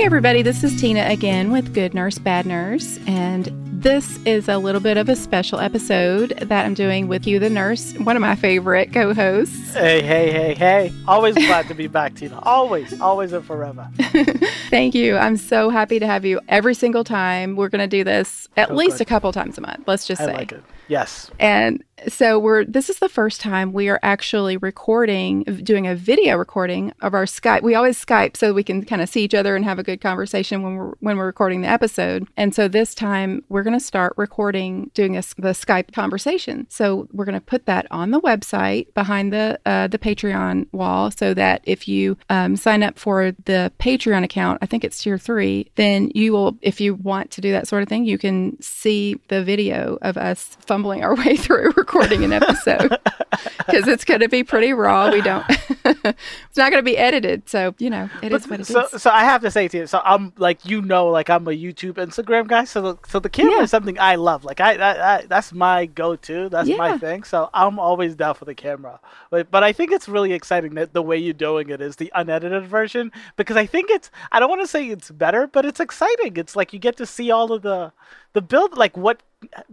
Hey, everybody, this is Tina again with Good Nurse, Bad Nurse. And this is a little bit of a special episode that I'm doing with you, the nurse, one of my favorite co hosts. Hey, hey, hey, hey. Always glad to be back, Tina. Always, always and forever. Thank you. I'm so happy to have you every single time. We're going to do this at Oh, least good. a couple times a month, let's just I say. like it. Yes. And so we're this is the first time we are actually recording doing a video recording of our Skype. We always Skype so we can kind of see each other and have a good conversation when we're when we're recording the episode. And so this time we're going to start recording doing a, the Skype conversation. So we're going to put that on the website behind the uh, the Patreon wall so that if you um, sign up for the Patreon account, I think it's tier 3, then you will if you want to do that sort of thing, you can see the video of us fumbling our way through recording an episode because it's going to be pretty raw. We don't, it's not going to be edited. So, you know, it is what it is. so, so I have to say to you, so I'm like you know, like I'm a YouTube, Instagram guy. So, the, so the camera Yeah. is something I love. Like I, I, I that's my go-to. That's my thing. So I'm always down for the camera. But, but I think it's really exciting that the way you're doing it is the unedited version because I think it's. I don't want to say it's better, but it's exciting. It's like you get to see all of the, the build, like what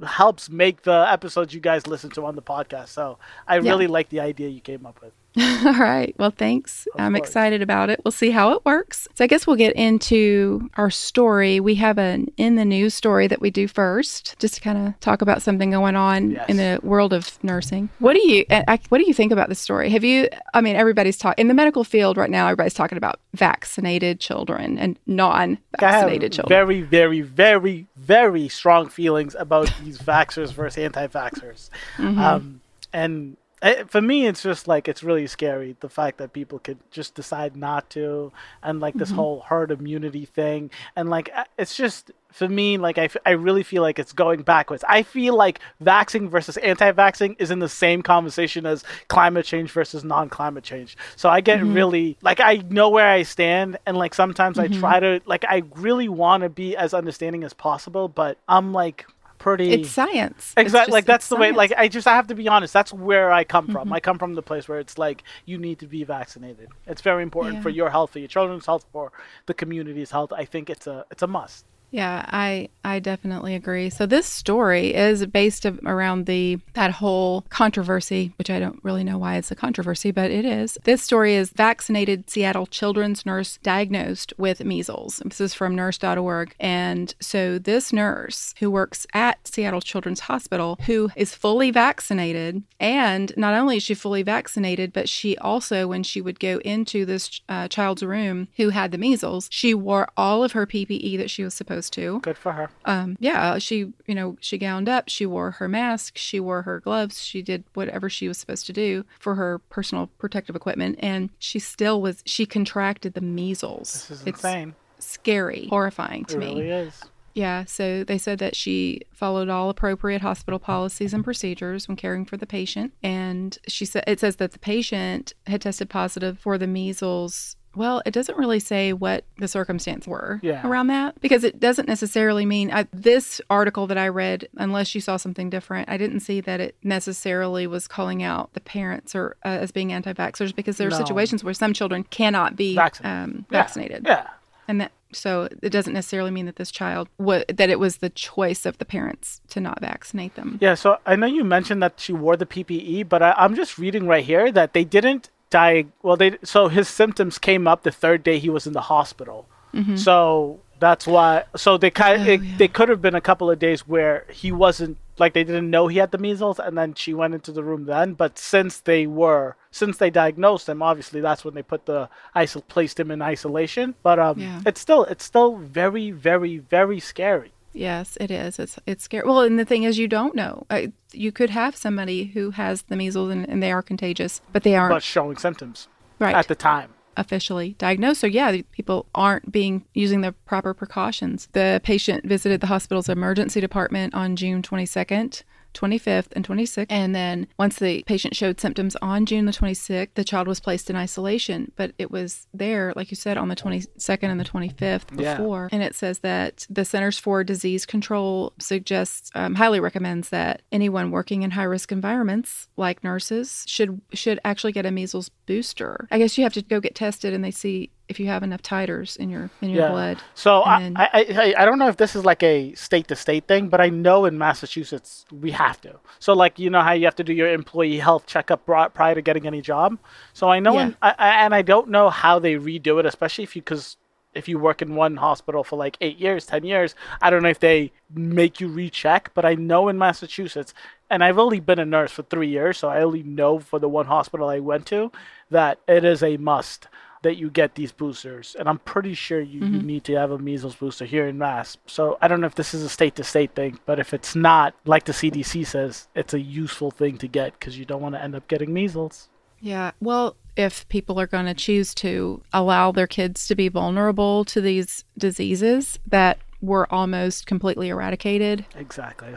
helps make the episodes you guys listen to on the podcast. So I Yeah. really like the idea you came up with. All right. Well, thanks. Of I'm course. excited about it. We'll see how it works. So, I guess we'll get into our story. We have an in the news story that we do first, just to kind of talk about something going on Yes. in the world of nursing. What do you I, What do you think about this story? Have you? I mean, everybody's talking in the medical field right now. Everybody's talking about vaccinated children and non-vaccinated children. very, very, very, very strong feelings about these vaxxers versus anti-vaxxers. Mm-hmm. Um, and for me, it's just like it's really scary the fact that people could just decide not to, and like Mm-hmm. this whole herd immunity thing, and like it's just for me, like I, f- I really feel like it's going backwards. I feel like vaxing versus anti-vaxing is in the same conversation as climate change versus non-climate change. So I Mm-hmm. get really like I know where I stand, and like sometimes I try to like I really want to be as understanding as possible, but I'm like pretty. It's science. It's Exactly, just- like that's the way. Like I just I have to be honest. That's where I come Mm-hmm. from. I come from the place where it's like you need to be vaccinated. It's very important Yeah. for your health, for your children's health, for the community's health. I think it's a it's a must. Yeah, I I definitely agree. So this story is based around the that whole controversy, which I don't really know why it's a controversy, but it is. This story is vaccinated Seattle children's nurse diagnosed with measles. This is from nurse.org. And so this nurse who works at Seattle Children's Hospital who is fully vaccinated and not only is she fully vaccinated, but she also when she would go into this uh, child's room who had the measles, she wore all of her PPE that she was supposed to. Good for her. Um, yeah, she, you know, she gowned up, she wore her mask, she wore her gloves, she did whatever she was supposed to do for her personal protective equipment, and she still was, she contracted the measles. This is it's insane. scary, horrifying to It me. really is. Yeah, so they said that she followed all appropriate hospital policies and procedures when caring for the patient. And she said it says that the patient had tested positive for the measles. Well, it doesn't really say what the circumstance were Yeah. around that because it doesn't necessarily mean I, this article that I read, unless you saw something different, I didn't see that it necessarily was calling out the parents or uh, as being anti-vaxxers because there are No. situations where some children cannot be Vaccinated. um, Yeah. vaccinated Yeah. and that so it doesn't necessarily mean that this child that it was the choice of the parents to not vaccinate them. Yeah, so I know you mentioned that she wore the PPE, but I, I'm just reading right here that they didn't die. Well, they so his symptoms came up the third day he was in the hospital. So that's why. So they kind Mm-hmm. Oh, it, yeah. they could have been a couple of days where he wasn't like they didn't know he had the measles, and then she went into the room then. But since they were since they diagnosed him, obviously that's when they put the isol placed him in isolation. But um, Yeah. it's still it's still very very very scary. Yes, it is. It's it's scary. Well, and the thing is, you don't know. I, you could have somebody who has the measles and, and they are contagious, but they aren't But showing symptoms right at the time. officially diagnosed. So yeah, people aren't being using the proper precautions. The patient visited the hospital's emergency department on June 22nd. 25th and 26th. And then once the patient showed symptoms on June the 26th, the child was placed in isolation. But it was there, like you said, on the 22nd and the 25th Yeah. before. And it says that the Centers for Disease Control suggests, um, highly recommends that anyone working in high risk environments, like nurses, should should actually get a measles booster. I guess you have to go get tested and they see if you have enough titers in your in your Yeah. blood. So I, And I, I I don't know if this is like a state to state thing, but I know in Massachusetts we have to. So like you know how you have to do your employee health checkup pri- prior to getting any job. So I know, Yeah. in, I, I, and I don't know how they redo it, especially if you because if you work in one hospital for like eight years, ten years, I don't know if they make you recheck. But I know in Massachusetts, and I've only been a nurse for three years, so I only know for the one hospital I went to that it is a must that you get these boosters. And I'm pretty sure you, you mm-hmm. need to have a measles booster here in Mass. So I don't know if this is a state to state thing, but if it's not, like the CDC says, it's a useful thing to get because you don't want to end up getting measles. Yeah. Well, if people are going to choose to allow their kids to be vulnerable to these diseases that were almost completely eradicated, Exactly.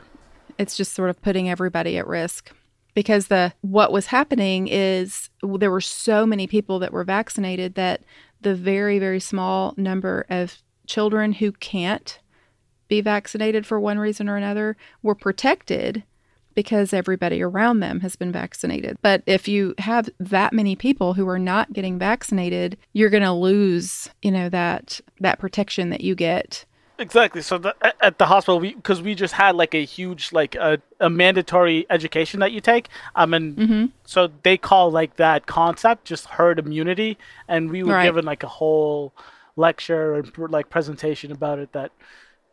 it's just sort of putting everybody at risk. Because the what was happening is there were so many people that were vaccinated that the very very small number of children who can't be vaccinated for one reason or another were protected because everybody around them has been vaccinated. But if you have that many people who are not getting vaccinated, you're going to lose, you know, that that protection that you get. Exactly. So the, at- the hospital, we because we just had like a huge like a, a mandatory education that you take. Um, and so they call like that concept just herd immunity, and we were Right. given like a whole lecture and like presentation about it that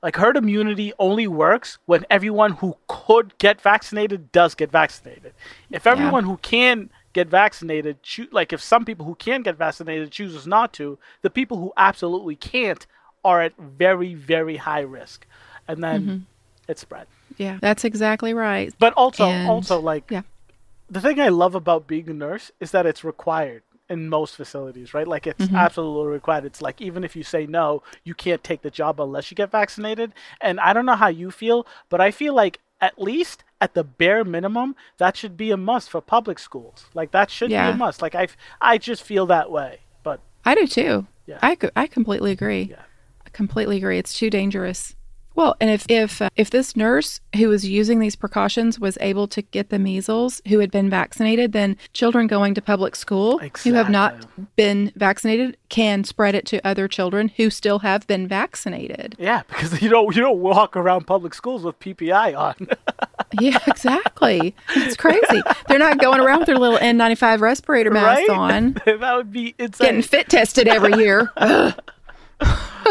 like herd immunity only works when everyone who could get vaccinated does get vaccinated. If everyone who can get vaccinated, choo- like if some people who can get vaccinated chooses not to, the people who absolutely can't are at very very high risk, and then mm-hmm. it spread. Yeah, that's exactly right. But also And- also like yeah. the thing I love about being a nurse is that it's required in most facilities, right? Like it's mm-hmm. absolutely required. It's like even if you say no, you can't take the job unless you get vaccinated. And I don't know how you feel, but I feel like at least at the bare minimum, that should be a must for public schools. Like that should be a must. Like I, I just feel that way. But I do too. Yeah. I, I completely agree. Yeah. I completely agree. It's too dangerous. Well, and if if uh, if this nurse who was using these precautions was able to get the measles, who had been vaccinated, then children going to public school who have not been vaccinated can spread it to other children who still have been vaccinated. yeah, because you don't you don't walk around public schools with PPE on. yeah, exactly. It's crazy. They're not going around with their little N95 respirator masks right? on, that would be insane. getting fit tested every year.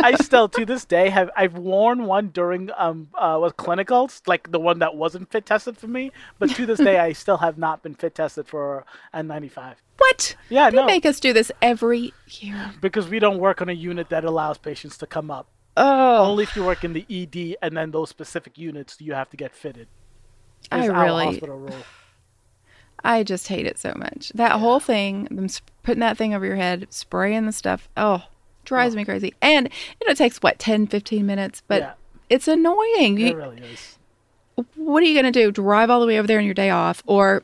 I still to this day have I've worn one during um uh with clinicals, like the one that wasn't fit tested for me. But to this day, I still have not been fit tested for N95 What? Yeah, they no. make us do this every year. because we don't work on a unit that allows patients to come up. Oh, Only if you work in the ED and then those specific units you have to get fitted. I really, hospital rule. I just hate it so much. That whole thing, them putting that thing over your head, spraying the stuff. Oh, drives me crazy. And you know, it takes what 10, 15 minutes, but Yeah. it's annoying. It You, really is. what are you going to do? Drive all the way over there on your day off, or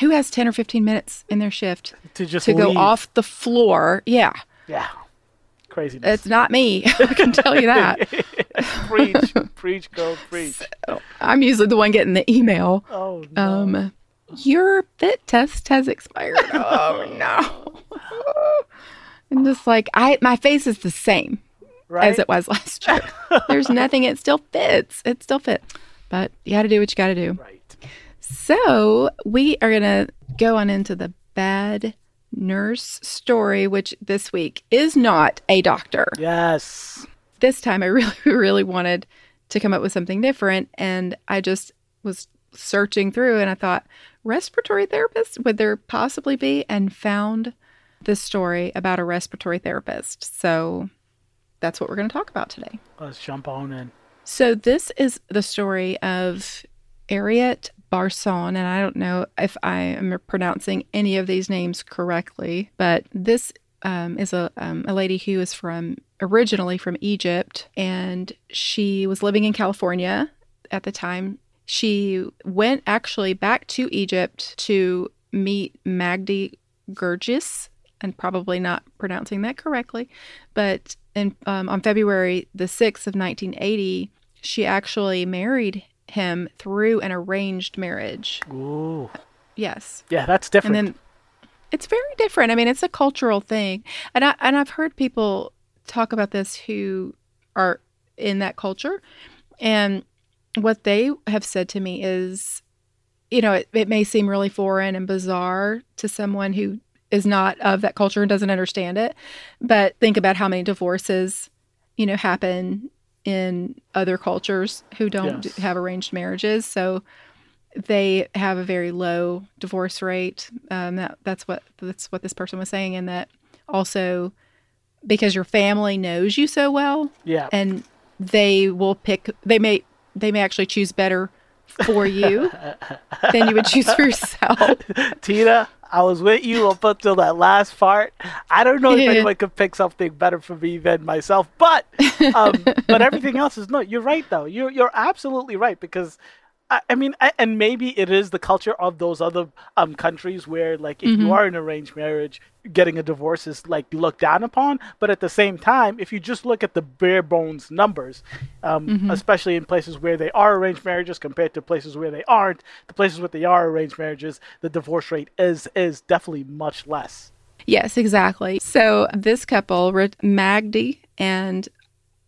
who has ten or fifteen minutes in their shift To just to go off the floor? Yeah, Yeah. Craziness. it's not me. I can tell you that. preach, preach, girl, preach. I'm usually the one getting the email. Oh no. Um, your fit test has expired. oh no. I'm just like I my face is the same right? as it was last year. There's nothing it still fits. It still fits. But you got to do what you got to do. Right. So, we are to go on into the bad nurse story which this week is not a doctor. Yes. This time I really really wanted to come up with something different and I just was searching through and I thought respiratory therapist would there possibly be and found this story about a respiratory therapist. So that's what we're going to talk about today. Let's jump on in. So this is the story of Ariette Barson, and I don't know if I am pronouncing any of these names correctly, but this um, is a, um, a lady who is from originally from Egypt, and she was living in California at the time. She went actually back to Egypt to meet Magdi Gurgis, and probably not pronouncing that correctly, but in, um, on February the 6th of 1980, she actually married him through an arranged marriage. Ooh. Yes. Yeah, that's different. And then it's very different. I mean, it's a cultural thing, and I and I've heard people talk about this who are in that culture, and what they have said to me is, you know, it, it may seem really foreign and bizarre to someone who is not of that culture and doesn't understand it, but think about how many divorces, you know, happen in other cultures who don't Yes. have arranged marriages. So they have a very low divorce rate. Um, that, that's what that's what this person was saying, and that also because your family knows you so well, Yeah. and they will pick. They may they may actually choose better for you than you would choose for yourself. Tina, I was with you up until that last part. I don't know if anyone could pick something better for me than myself, but um, but everything else is no. You're right though. You're you're absolutely right because. I I mean, a- and maybe it is the culture of those other um, countries where, like, if you are in arranged marriage, getting a divorce is like looked down upon. But at the same time, if you just look at the bare bones numbers, um, especially in places where they are arranged marriages compared to places where they aren't, the places where they are arranged marriages, the divorce rate is is definitely much less. Yes, exactly. So this couple, Magdi and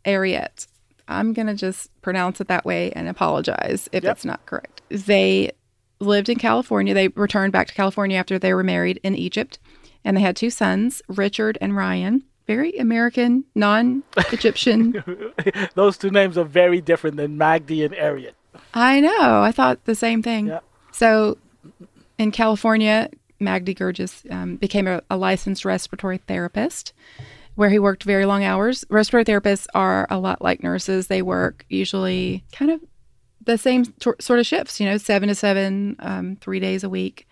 Ariette, I'm going to just pronounce it that way and apologize if Yep. it's not correct. They lived in California. They returned back to California after they were married in Egypt, and they had two sons, Richard and Ryan. Very American, non Egyptian. Those two names are very different than Magdi and Ariette. I know. I thought the same thing. Yep. So in California, Magdi Gurgis um, became a, a licensed respiratory therapist where he worked very long hours. Respiratory therapists are a lot like nurses. They work usually kind of the same tor- sort of shifts, you know, seven to seven, um, three days a week.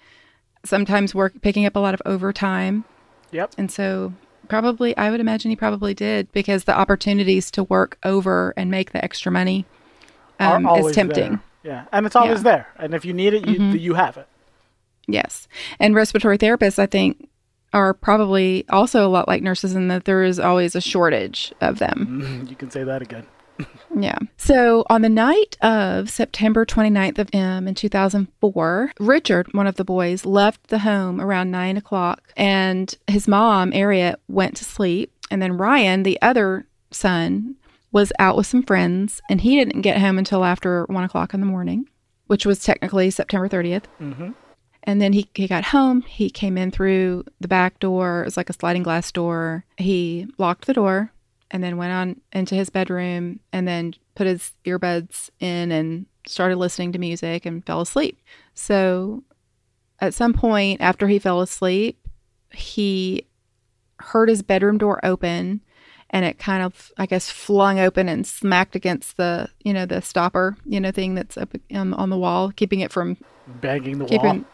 Sometimes work picking up a lot of overtime. Yep. And so probably, I would imagine he probably did because the opportunities to work over and make the extra money um, is tempting. there. Yeah, and it's always Yeah. there. And if you need it, you Mhm. you have it. Yes. And respiratory therapists, I think, are probably also a lot like nurses in that there is always a shortage of them. Mm, You can say that again. Yeah. So on the night of September 29th of M in 2004, Richard, one of the boys, left the home around nine o'clock and his mom, Ariette, went to sleep. And then Ryan, the other son, was out with some friends and he didn't get home until after one o'clock in the morning, which was technically September 30th. hmm And then he, he got home. He came in through the back door. It was like a sliding glass door. He locked the door and then went on into his bedroom and then put his earbuds in and started listening to music and fell asleep. So at some point after he fell asleep, he heard his bedroom door open and it kind of i guess flung open and smacked against the you know the stopper you know thing that's up um, on the wall keeping it from Banging the wall.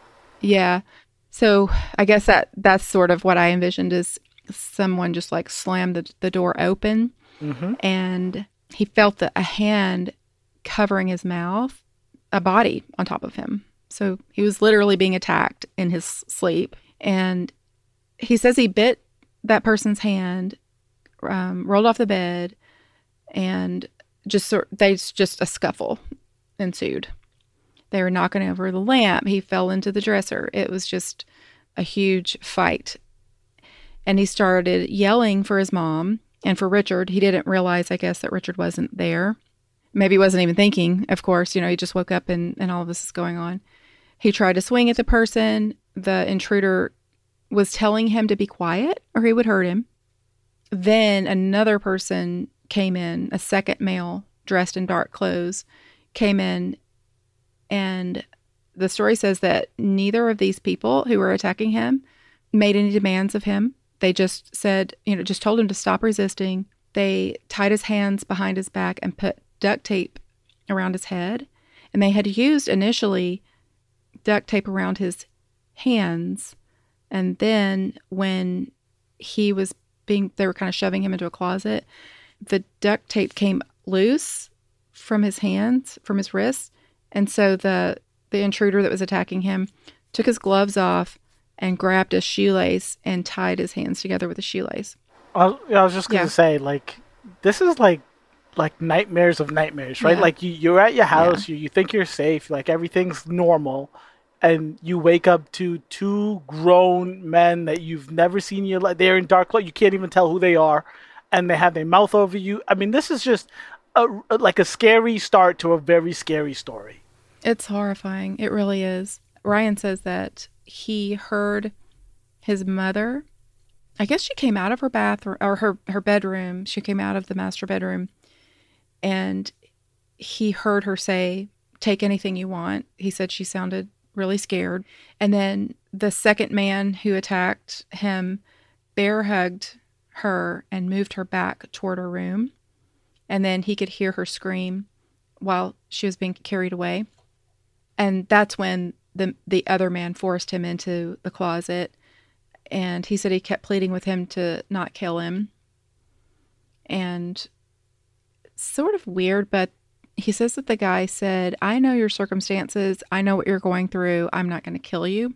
yeah so i guess that that's sort of what i envisioned is someone just like slammed the, the door open hmm and he felt that a hand covering his mouth a body on top of him. So he was literally being attacked in his sleep. And he says he bit that person's hand um, rolled off the bed and just sort they just a scuffle ensued. They were knocking over the lamp. He fell into the dresser. It was just a huge fight and he started yelling for his mom and for richard. He didn't realize i guess that richard wasn't there. Maybe he wasn't even thinking of course. You know he just woke up and, and all this is going on. He tried to swing at the person. The intruder was telling him to be quiet or he would hurt him. Then another person came in, a second male dressed in dark clothes came in. And the story says that neither of these people who were attacking him made any demands of him. They just said, you know, just told him to stop resisting. They tied his hands behind his back and put duct tape around his head. And they had used initially duct tape around his hands. And then when he was being, they were kind of shoving him into a closet, the duct tape came loose from his hands, from his wrists. And so the the intruder that was attacking him took his gloves off and grabbed a shoelace and tied his hands together with a shoelace. I was, I was just gonna Yeah. say, like, this is like, like nightmares of nightmares, right? Yeah. Like you, you're at your house, you, you think you're safe, like everything's normal, and you wake up to two grown men that you've never seen in your life. They're in dark clothes. You can't even tell who they are, and they have their mouth over you. I mean, this is just a, like a scary start to a very scary story. It's horrifying. It really is. Ryan says that he heard his mother. I guess she came out of her bathroom or her her bedroom. She came out of the master bedroom, and he heard her say, "Take anything you want." He said she sounded really scared. And then the second man who attacked him bear hugged her and moved her back toward her room. And then he could hear her scream while she was being carried away. And that's when the the other man forced him into the closet and he said he kept pleading with him to not kill him. And sort of weird, but he says that the guy said, I know your circumstances. I know what you're going through. I'm not going to kill you.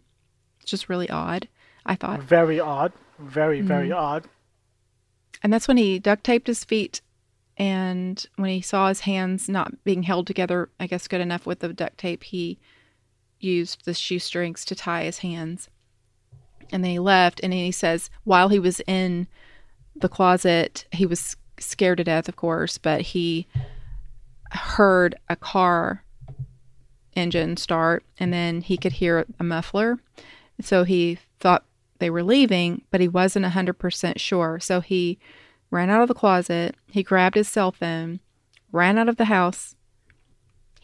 It's just really odd, I thought. Very odd. Very, very mm. odd. And that's when he duct taped his feet. And when he saw his hands not being held together, I guess good enough with the duct tape, he used the shoestrings to tie his hands. And then he left. And he says, while he was in the closet, he was scared to death, of course, but he heard a car engine start and then he could hear a muffler. So he thought they were leaving, but he wasn't 100% sure. So he ran out of the closet, he grabbed his cell phone, ran out of the house.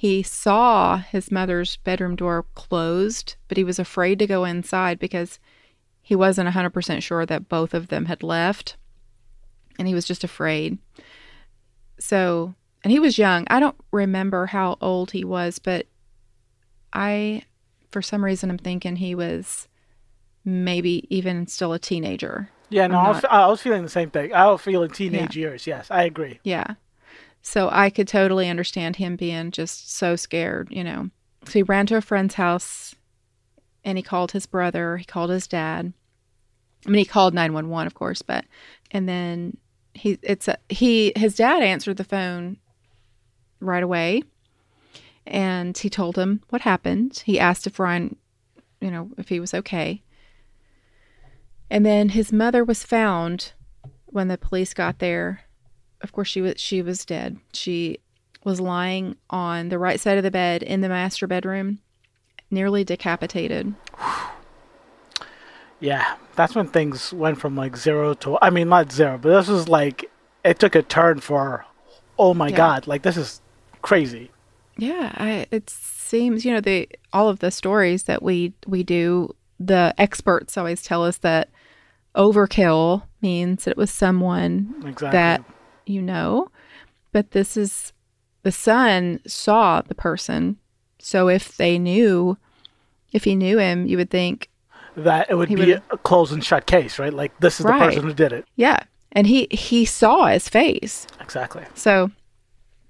He saw his mother's bedroom door closed, but he was afraid to go inside because he wasn't 100% sure that both of them had left. And he was just afraid. So and he was young. I don't remember how old he was, but I, for some reason, I'm thinking he was maybe even still a teenager. Yeah, no, I was, I was, feeling the same thing. I was feeling teenage yeah. years. Yes, I agree. Yeah. So I could totally understand him being just so scared, you know. So he ran to a friend's house and he called his brother, he called his dad. I mean, he called 911, of course, but, and then he, it's a, he, his dad answered the phone right away. And he told him what happened. He asked if Ryan, you know, if he was okay. And then his mother was found when the police got there. Of course, she was she was dead. She was lying on the right side of the bed in the master bedroom, nearly decapitated. Yeah, that's when things went from like zero to I mean not zero, but this was like it took a turn for oh my yeah. god, like this is crazy. Yeah, I, it seems you know the all of the stories that we we do. The experts always tell us that overkill means that it was someone exactly. that you know, but this is the son saw the person. So if they knew, if he knew him, you would think that it would be would, a closed and shut case, right? Like this is right. the person who did it. Yeah, and he he saw his face exactly. So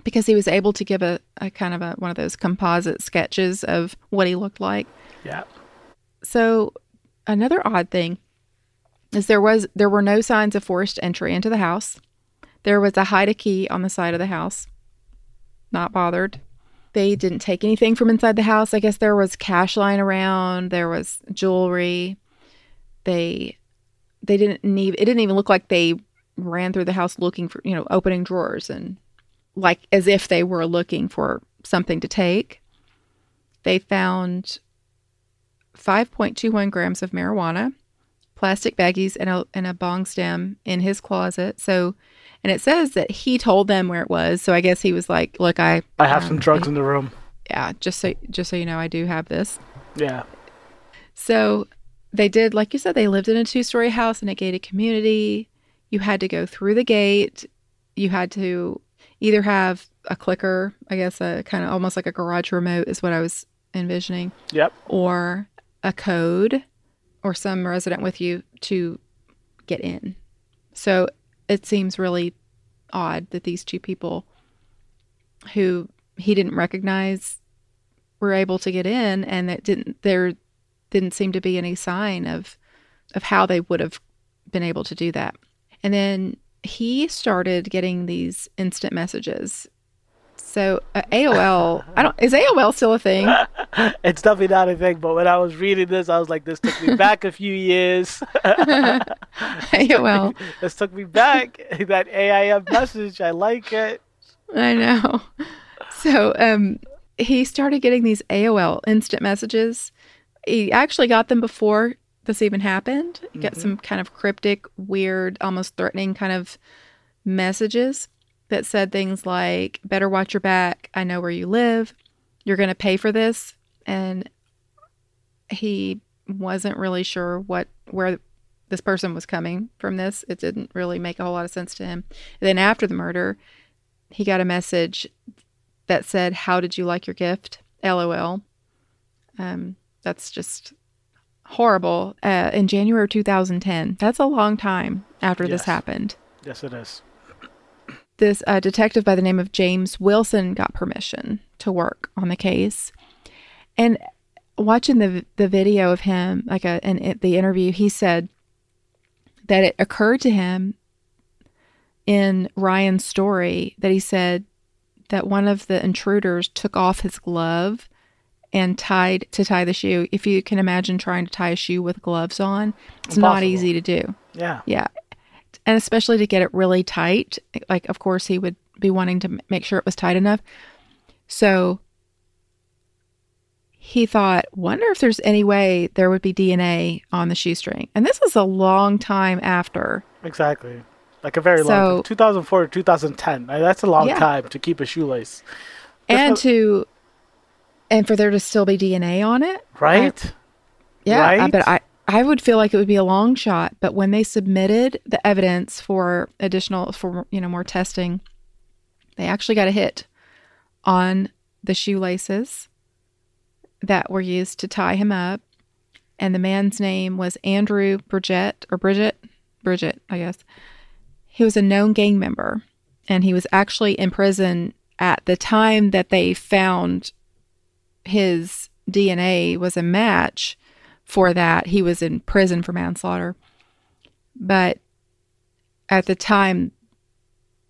because he was able to give a, a kind of a one of those composite sketches of what he looked like. Yeah. So another odd thing is there was there were no signs of forced entry into the house. There was a hide a key on the side of the house. Not bothered. They didn't take anything from inside the house. I guess there was cash lying around, there was jewelry. They they didn't need it didn't even look like they ran through the house looking for, you know, opening drawers and like as if they were looking for something to take. They found 5.21 grams of marijuana, plastic baggies, and a, and a bong stem in his closet. So, and it says that he told them where it was. So I guess he was like, "Look, I I have um, some drugs in the room." Yeah, just so just so you know, I do have this. Yeah. So they did, like you said, they lived in a two story house in a gated community. You had to go through the gate. You had to either have a clicker, I guess a kind of almost like a garage remote is what I was envisioning. Yep. Or a code or some resident with you to get in. So it seems really odd that these two people who he didn't recognize were able to get in and that didn't there didn't seem to be any sign of of how they would have been able to do that. And then he started getting these instant messages So uh, AOL, I don't. Is AOL still a thing? it's definitely not a thing. But when I was reading this, I was like, this took me back a few years. AOL. this took me back. That AIM message, I like it. I know. So um, he started getting these AOL instant messages. He actually got them before this even happened. He got some kind of cryptic, weird, almost threatening kind of messages that said things like, Better watch your back. I know where you live. You're going to pay for this. And he wasn't really sure what, where this person was coming from this. It didn't really make a whole lot of sense to him. And then after the murder, he got a message that said, How did you like your gift? LOL. Um, that's just horrible. Uh, in January of 2010. That's a long time after this happened. Yes, it is. This uh, detective by the name of James Wilson got permission to work on the case. And watching the the video of him, like a, in the interview, he said that it occurred to him in Ryan's story that he said that one of the intruders took off his glove and tied to tie the shoe. If you can imagine trying to tie a shoe with gloves on, it's not easy to do. Yeah. Yeah. And especially to get it really tight. Like, of course, he would be wanting to make sure it was tight enough. So he thought, wonder if there's any way there would be DNA on the shoestring. And this is a long time after. Exactly. Like a very long time. 2004 to 2010. That's a long Yeah. time to keep a shoelace. And Just to, and for there to still be DNA on it. Right? Yeah. I, but I, I would feel like it would be a long shot. But when they submitted the evidence for additional, for, you know, more testing, they actually got a hit on the shoelaces that were used to tie him up. And the man's name was Andrew Bridget or Bridget, Bridget, I guess. He was a known gang member and he was actually in prison at the time that they found his DNA was a match for that. He was in prison for manslaughter. But at the time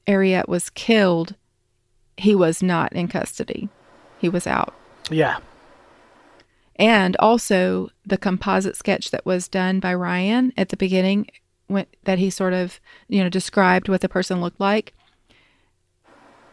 Ariette was killed, he was not in custody. He was out. Yeah. And also the composite sketch that was done by Ryan at the beginning when, that he sort of, you know, described what the person looked like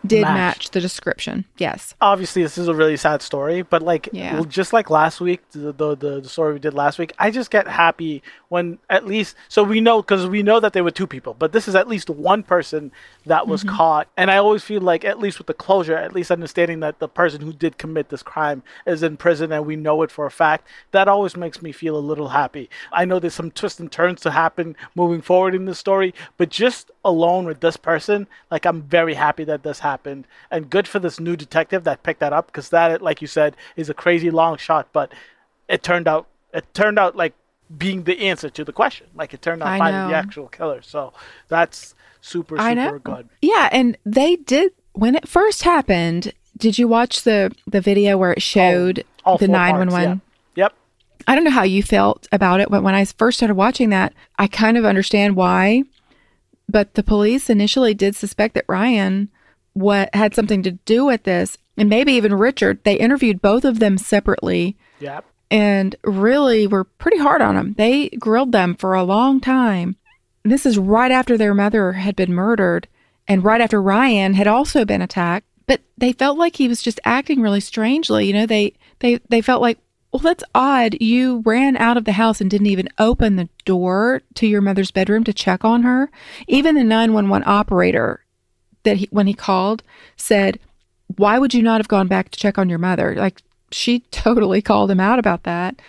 did Matched. match the description. Yes. obviously this is a really sad story but like Yeah. just like last week the, the the the story we did last week i just get happy when at least so we know because we know that there were two people but this is at least one person that was Mm-hmm. caught and i always feel like at least with the closure at least understanding that the person who did commit this crime is in prison and we know it for a fact that always makes me feel a little happy i know there's some twists and turns to happen moving forward in the story but just alone with this person like i'm very happy that this happened and good for this new detective that picked that up because that like you said is a crazy long shot but it turned out it turned out like being the answer to the question like it turned out I finding the actual killer so that's super I super know. good Yeah, and they did when it first happened. Did you watch the the video where it oh, showed all the four nine one one? yep I don't know how you felt about it, but when I first started watching that, I kind of understand why. But the police initially did suspect that Ryan what had something to do with this, and maybe even Richard. They interviewed both of them separately yep and really were pretty hard on them. They grilled them for a long time. This is right after their mother had been murdered and right after Ryan had also been attacked, but they felt like he was just acting really strangely. You know, they they they felt like, "Well, that's odd. You ran out of the house and didn't even open the door to your mother's bedroom to check on her." Even the 911 operator that he when he called said, "Why would you not have gone back to check on your mother?" Like she totally called him out about that.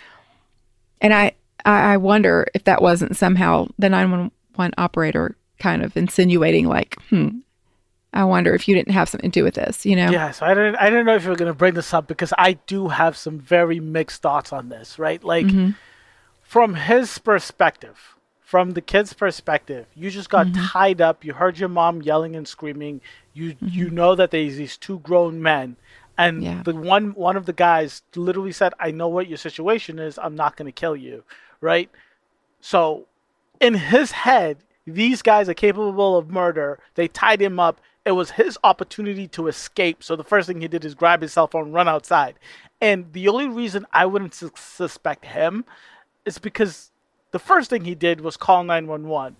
And I, I I wonder if that wasn't somehow the 911 operator kind of insinuating, like, hmm, I wonder if you didn't have something to do with this, you know? Yeah, so I didn't I didn't know if you were gonna bring this up because I do have some very mixed thoughts on this, right? Like Mm-hmm. from his perspective, from the kid's perspective, you just got Mm-hmm. tied up, you heard your mom yelling and screaming, you you know that there's these two grown men and Yeah. the one one of the guys literally said, I know what your situation is, I'm not gonna kill you, right? So in his head, these guys are capable of murder. They tied him up it was his opportunity to escape. So the first thing he did is grab his cell phone, run outside. And the only reason I wouldn't su- suspect him is because the first thing he did was call 911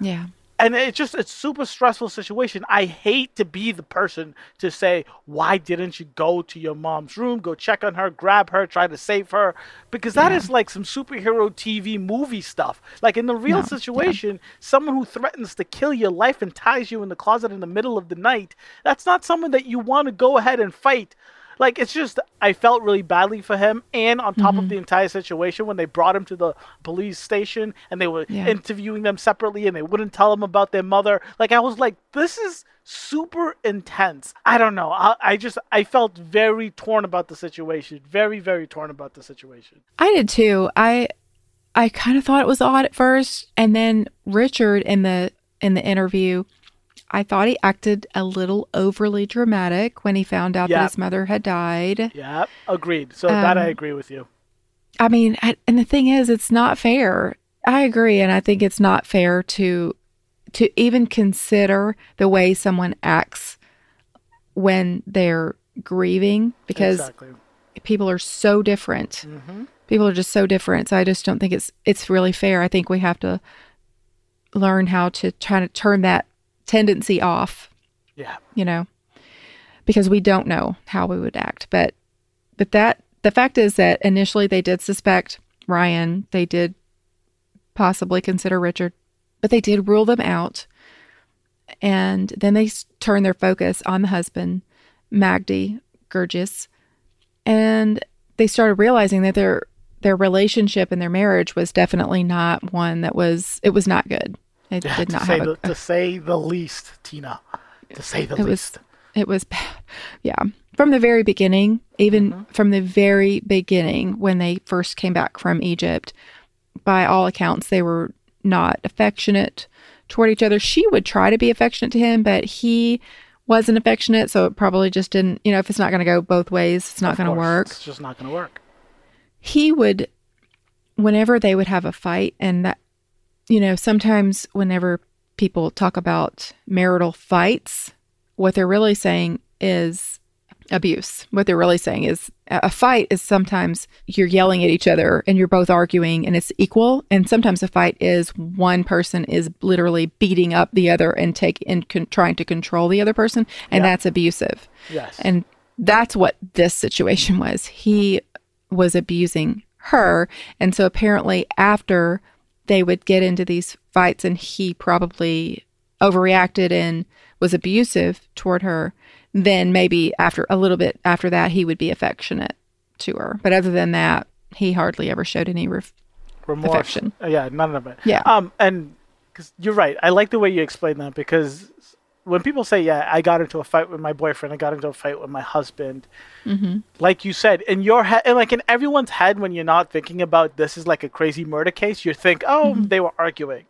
Yeah. and it's just a super stressful situation. I hate to be the person to say, "Why didn't you go to your mom's room, go check on her, grab her, try to save her?" Because that Yeah. is like some superhero TV movie stuff. Like in the real No, yeah. situation, someone who threatens to kill your life and ties you in the closet in the middle of the night, that's not someone that you want to go ahead and fight. Like it's just I felt really badly for him and on top Mm-hmm. of the entire situation when they brought him to the police station and they were Yeah. interviewing them separately and they wouldn't tell him about their mother. Like I was like this is super intense. I don't know. I, I just I felt very torn about the situation. Very very torn about the situation. I did too. I I kind of thought it was odd at first, and then Richard in the in the interview, I thought he acted a little overly dramatic when he found out Yeah. that his mother had died. Yeah, agreed. So that I Um, agree with you. I mean, I, and the thing is, it's not fair. I agree, and I think it's not fair to to even consider the way someone acts when they're grieving because exactly. people are so different. hmm People are just so different. So I just don't think it's it's really fair. I think we have to learn how to try to turn that tendency off, Yeah. you know, because we don't know how we would act. But but that the fact is that initially they did suspect Ryan. They did possibly consider Richard, but they did rule them out. And then they turned their focus on the husband, Magdi Gurgis, and they started realizing that their their relationship and their marriage was definitely not one that was it was not good. It Yeah, did not have the, a, to say the least, Tina. To say the It was- least. it was bad. Yeah. From the very beginning, even Mm-hmm. from the very beginning when they first came back from Egypt, by all accounts they were not affectionate toward each other. She would try to be affectionate to him, but he wasn't affectionate, so it probably just didn't, you know, if it's not going to go both ways, it's not going to work. It's just not going to work. he would whenever they would have a fight and that you know sometimes whenever people talk about marital fights what they're really saying is abuse what they're really saying is a fight is sometimes you're yelling at each other and you're both arguing and it's equal and sometimes a fight is one person is literally beating up the other and take and con- trying to control the other person and Yeah. that's abusive Yes. and that's what this situation was. He was abusing her. And so apparently, after they would get into these fights and he probably overreacted and was abusive toward her, then maybe after a little bit after that, he would be affectionate to her. But other than that, he hardly ever showed any ref- remorse. affection. Uh, Yeah, none of it. Yeah. Um, and because you're right, I like the way you explain that because when people say, "Yeah, I got into a fight with my boyfriend, I got into a fight with my husband," mm-hmm. like you said, in your head, and like in everyone's head, when you're not thinking about this is like a crazy murder case, you think, "Oh, mm-hmm. they were arguing,"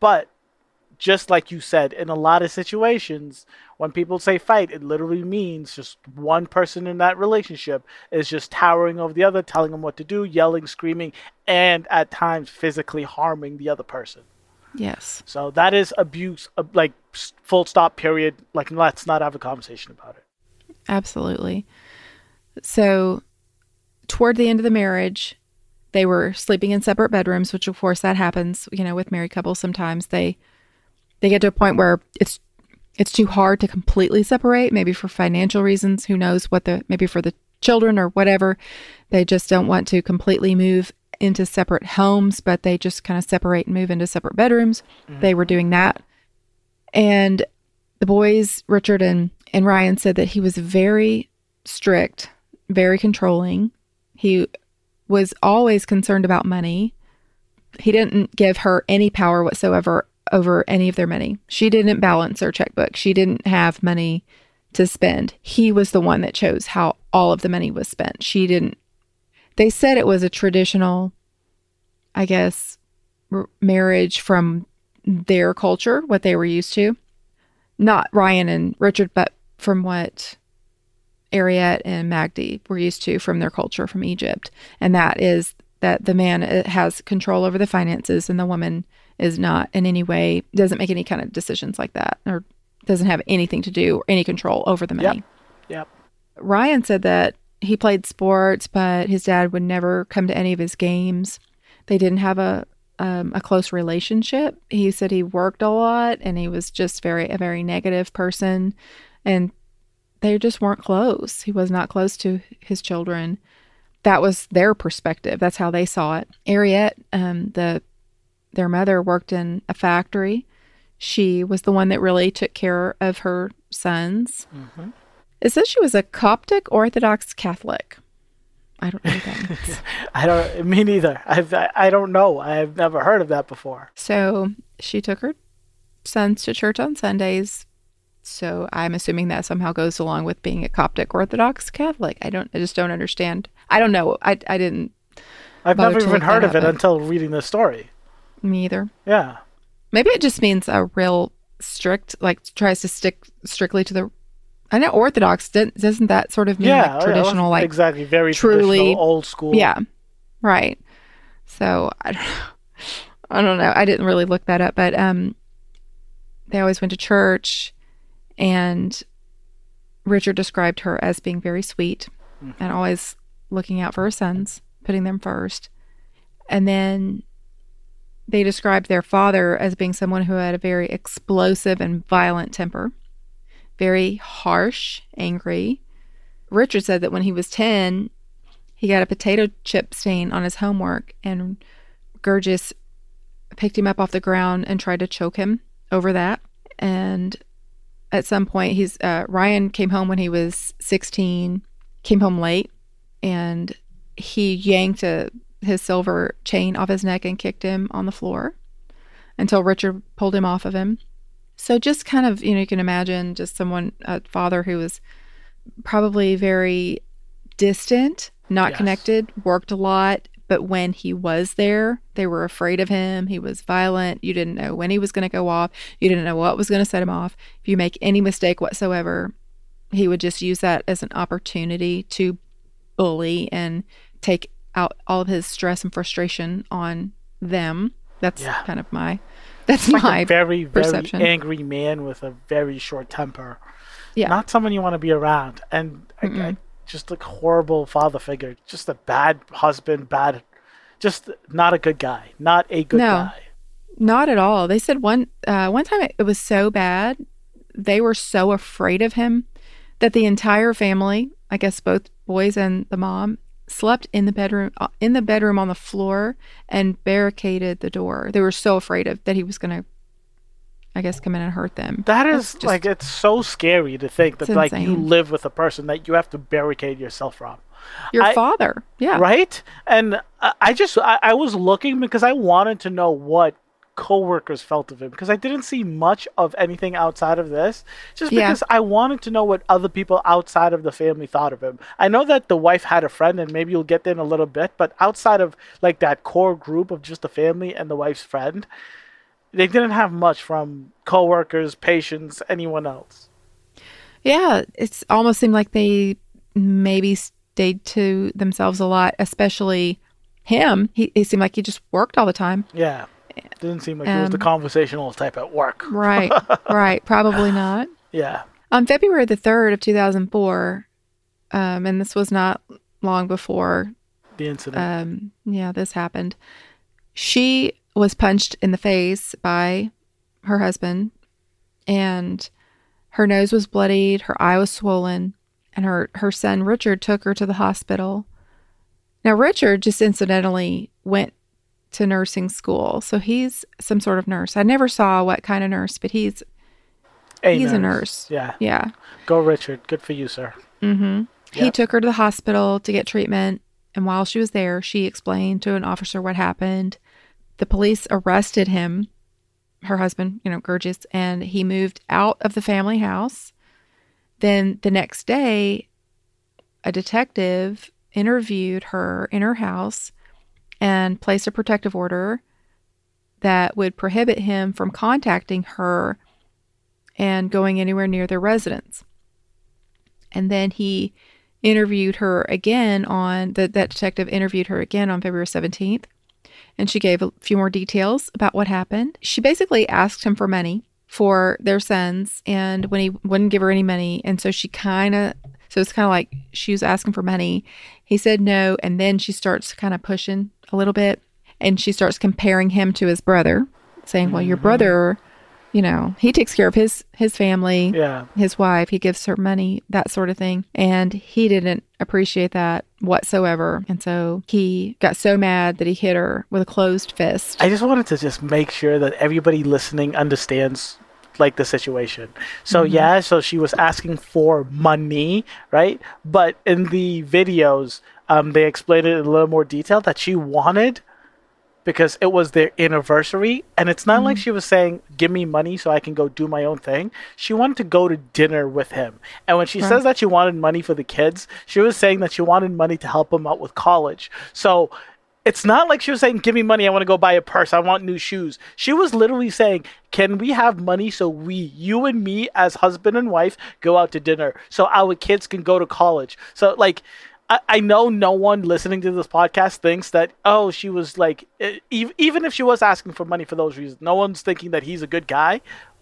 but just like you said, in a lot of situations, when people say fight, it literally means just one person in that relationship is just towering over the other, telling them what to do, yelling, screaming, and at times physically harming the other person. yes. So that is abuse, like full stop, period. Like, let's not have a conversation about it. Absolutely. So, toward the end of the marriage, they were sleeping in separate bedrooms, which of course that happens, you know, with married couples sometimes. They they get to a point where it's it's too hard to completely separate, maybe for financial reasons, who knows what the maybe for the children or whatever. They just don't want to completely move into separate homes, but they just kind of separate and move into separate bedrooms. Mm-hmm. They were doing that. And the boys, Richard and, and Ryan, said that he was very strict, very controlling. He was always concerned about money. He didn't give her any power whatsoever over any of their money. She didn't balance her checkbook. She didn't have money to spend. He was the one that chose how all of the money was spent. She didn't. They said it was a traditional, I guess, r- marriage from their culture, what they were used to not Ryan and Richard, but from what Ariette and Magdi were used to from their culture from Egypt. And that is that the man uh, has control over the finances and the woman is not in any way, doesn't make any kind of decisions like that or doesn't have anything to do or any control over the money. Yep. Ryan said that he played sports, but his dad would never come to any of his games. They didn't have a um, a close relationship. He said he worked a lot and he was just very a very negative person, and they just weren't close. He was not close to his children. That was their perspective. That's how they saw it. Ariette, um, the their mother worked in a factory. She was the one that really took care of her sons. hmm It says she was a Coptic Orthodox Catholic. I don't know what that means. I don't. Me neither. I've. I, I don't know. I've never heard of that before. so she took her sons to church on Sundays. So I'm assuming that somehow goes along with being a Coptic Orthodox Catholic. I don't. I just don't understand. I don't know. I I didn't. I've never even heard of it until reading this story. Me either. Yeah. Maybe it just means a real strict, like tries to stick strictly to the. I know Orthodox doesn't, doesn't that sort of mean yeah. like yeah, traditional, like exactly. Very truly- traditional, old school. Yeah. Right. So I don't I don't know. I didn't really look that up, but um they always went to church and Richard described her as being very sweet Mhm. and always looking out for her sons, putting them first. And then they described their father as being someone who had a very explosive and violent temper, very harsh, angry. Richard said that when he was 10, he got a potato chip stain on his homework, and Gurgis picked him up off the ground and tried to choke him over that. And at some point, he's uh, Ryan came home when he was 16, came home late, and he yanked a, his silver chain off his neck and kicked him on the floor until Richard pulled him off of him. So just kind of, you know, you can imagine just someone, a father who was probably very distant, not Yes. connected, worked a lot, but when he was there, they were afraid of him. He was violent. You didn't know when he was going to go off. You didn't know what was going to set him off. If you make any mistake whatsoever, he would just use that as an opportunity to bully and take out all of his stress and frustration on them. That's Yeah. kind of my that's Like my a very, very perception. angry man with a very short temper. Yeah. Not someone you want to be around. And I, I, just like horrible father figure. Just a bad husband, bad, just not a good guy. Not a good No. guy. Not at all. They said one uh, one time it, it was so bad, they were so afraid of him that the entire family, I guess both boys and the mom, slept in the bedroom uh, in the bedroom on the floor and barricaded the door. They were so afraid of that he was going to, I guess, come in and hurt them. That's just- like it's so scary to think that like you live with a person that you have to barricade yourself from. Your I- father, yeah, right and I- i just I, I was looking because i wanted to know what coworkers felt of him because i didn't see much of anything outside of this just Yeah. because i wanted to know what other people outside of the family thought of him i know that the wife had a friend and maybe you'll get there in a little bit but outside of like that core group of just the family and the wife's friend they didn't have much from coworkers patients anyone else yeah. It's almost seemed like they maybe stayed to themselves a lot, especially him. He, he seemed like he just worked all the time. yeah didn't seem like he was the Um, conversational type at work Right, right. Probably not. yeah On February the 3rd of 2004, um, and this was not long before, the incident um, yeah, this happened, she was punched in the face by her husband, and her nose was bloodied, her eye was swollen, and her, her son Richard took her to the hospital. Now, Richard just incidentally went to nursing school, so he's some sort of nurse. I never saw what kind of nurse, but he's he's a nurse. yeah yeah. Go, Richard. Good for you, sir. Mm-hmm. He took her to the hospital to get treatment, and while she was there, she explained to an officer what happened. The police arrested him, her husband, you know, Gurgis, and he moved out of the family house. Then the next day, a detective interviewed her in her house and placed a protective order that would prohibit him from contacting her and going anywhere near their residence. And then he interviewed her again on the, that detective interviewed her again on February 17th. And she gave a few more details about what happened. She basically asked him for money for their sons and when he wouldn't give her any money and so she kind of so it's kind of like she was asking for money he said no and then she starts kind of pushing a little bit and she starts comparing him to his brother saying well your mm-hmm. brother you know he takes care of his his family Yeah. his wife he gives her money that sort of thing and he didn't appreciate that whatsoever and so he got so mad that he hit her with a closed fist I just wanted to just make sure that everybody listening understands like the situation. So mm-hmm. yeah, so she was asking for money, right? But in the videos, um, they explained it in a little more detail that she wanted because it was their anniversary, and it's not like she was saying, "Give me money so I can go do my own thing." She wanted to go to dinner with him, and when she Right. says that she wanted money for the kids, she was saying that she wanted money to help him out with college. So it's not like she was saying, "Give me money. I want to go buy a purse. I want new shoes." She was literally saying, "Can we have money so we, you and me, as husband and wife, go out to dinner so our kids can go to college?" So like. I, I know no one listening to this podcast thinks that oh she was like e- even if she was asking for money for those reasons no one's thinking that he's a good guy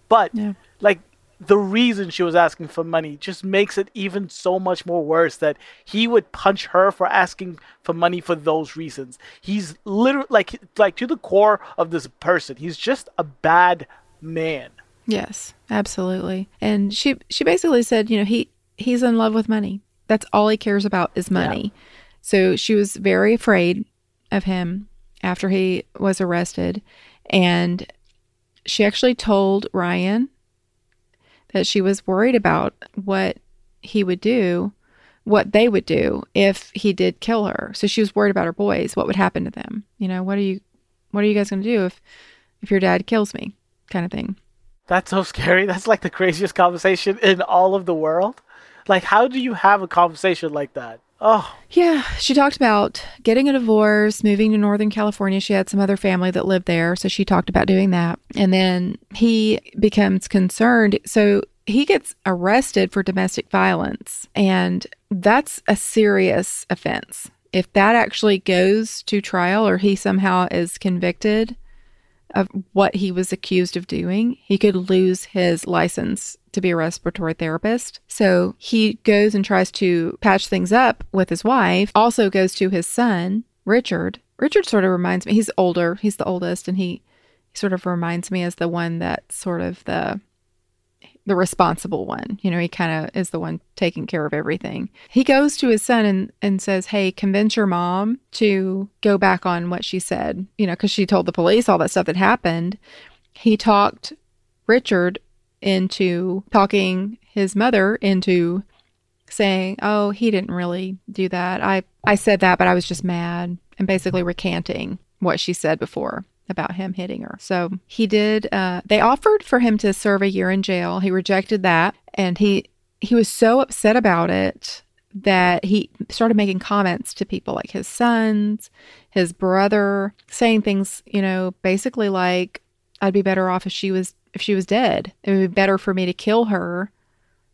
but Yeah. like the reason she was asking for money just makes it even so much more worse that he would punch her for asking for money for those reasons. He's literally like like to the core of this person. He's just a bad man. Yes, absolutely. And she she basically said, you know, he he's in love with money. That's all he cares about is money. So she was very afraid of him after he was arrested and she actually told Ryan that she was worried about what he would do, what they would do if he did kill her. So she was worried about her boys, what would happen to them. You know, what are you what are you guys going to do if if your dad kills me? kind of thing. That's so scary. That's like the craziest conversation in all of the world. Like how do you have a conversation like that? Oh, Yeah, she talked about getting a divorce, moving to Northern California. She had some other family that lived there, so she talked about doing that. And then he becomes concerned. So he gets arrested for domestic violence, and that's a serious offense. If that actually goes to trial or he somehow is convicted of what he was accused of doing, he could lose his license to be a respiratory therapist. So he goes and tries to patch things up with his wife, also goes to his son, Richard. Richard sort of reminds me, he's older, he's the oldest, and he, sort of reminds me as the one that sort of the the responsible one. You know, he kind of is the one taking care of everything. He goes to his son and, and says, Hey, convince your mom to go back on what she said, you know, because she told the police all that stuff that happened. He talked Richard into talking his mother into saying, "Oh, he didn't really do that. I I said that, but I was just mad." And basically recanting what she said before about him hitting her. So, he did uh they offered for him to serve a year in jail. He rejected that, and he he was so upset about it that he started making comments to people like his sons, his brother, saying things, you know, basically like I'd be better off if she was if she was dead. It would be better for me to kill her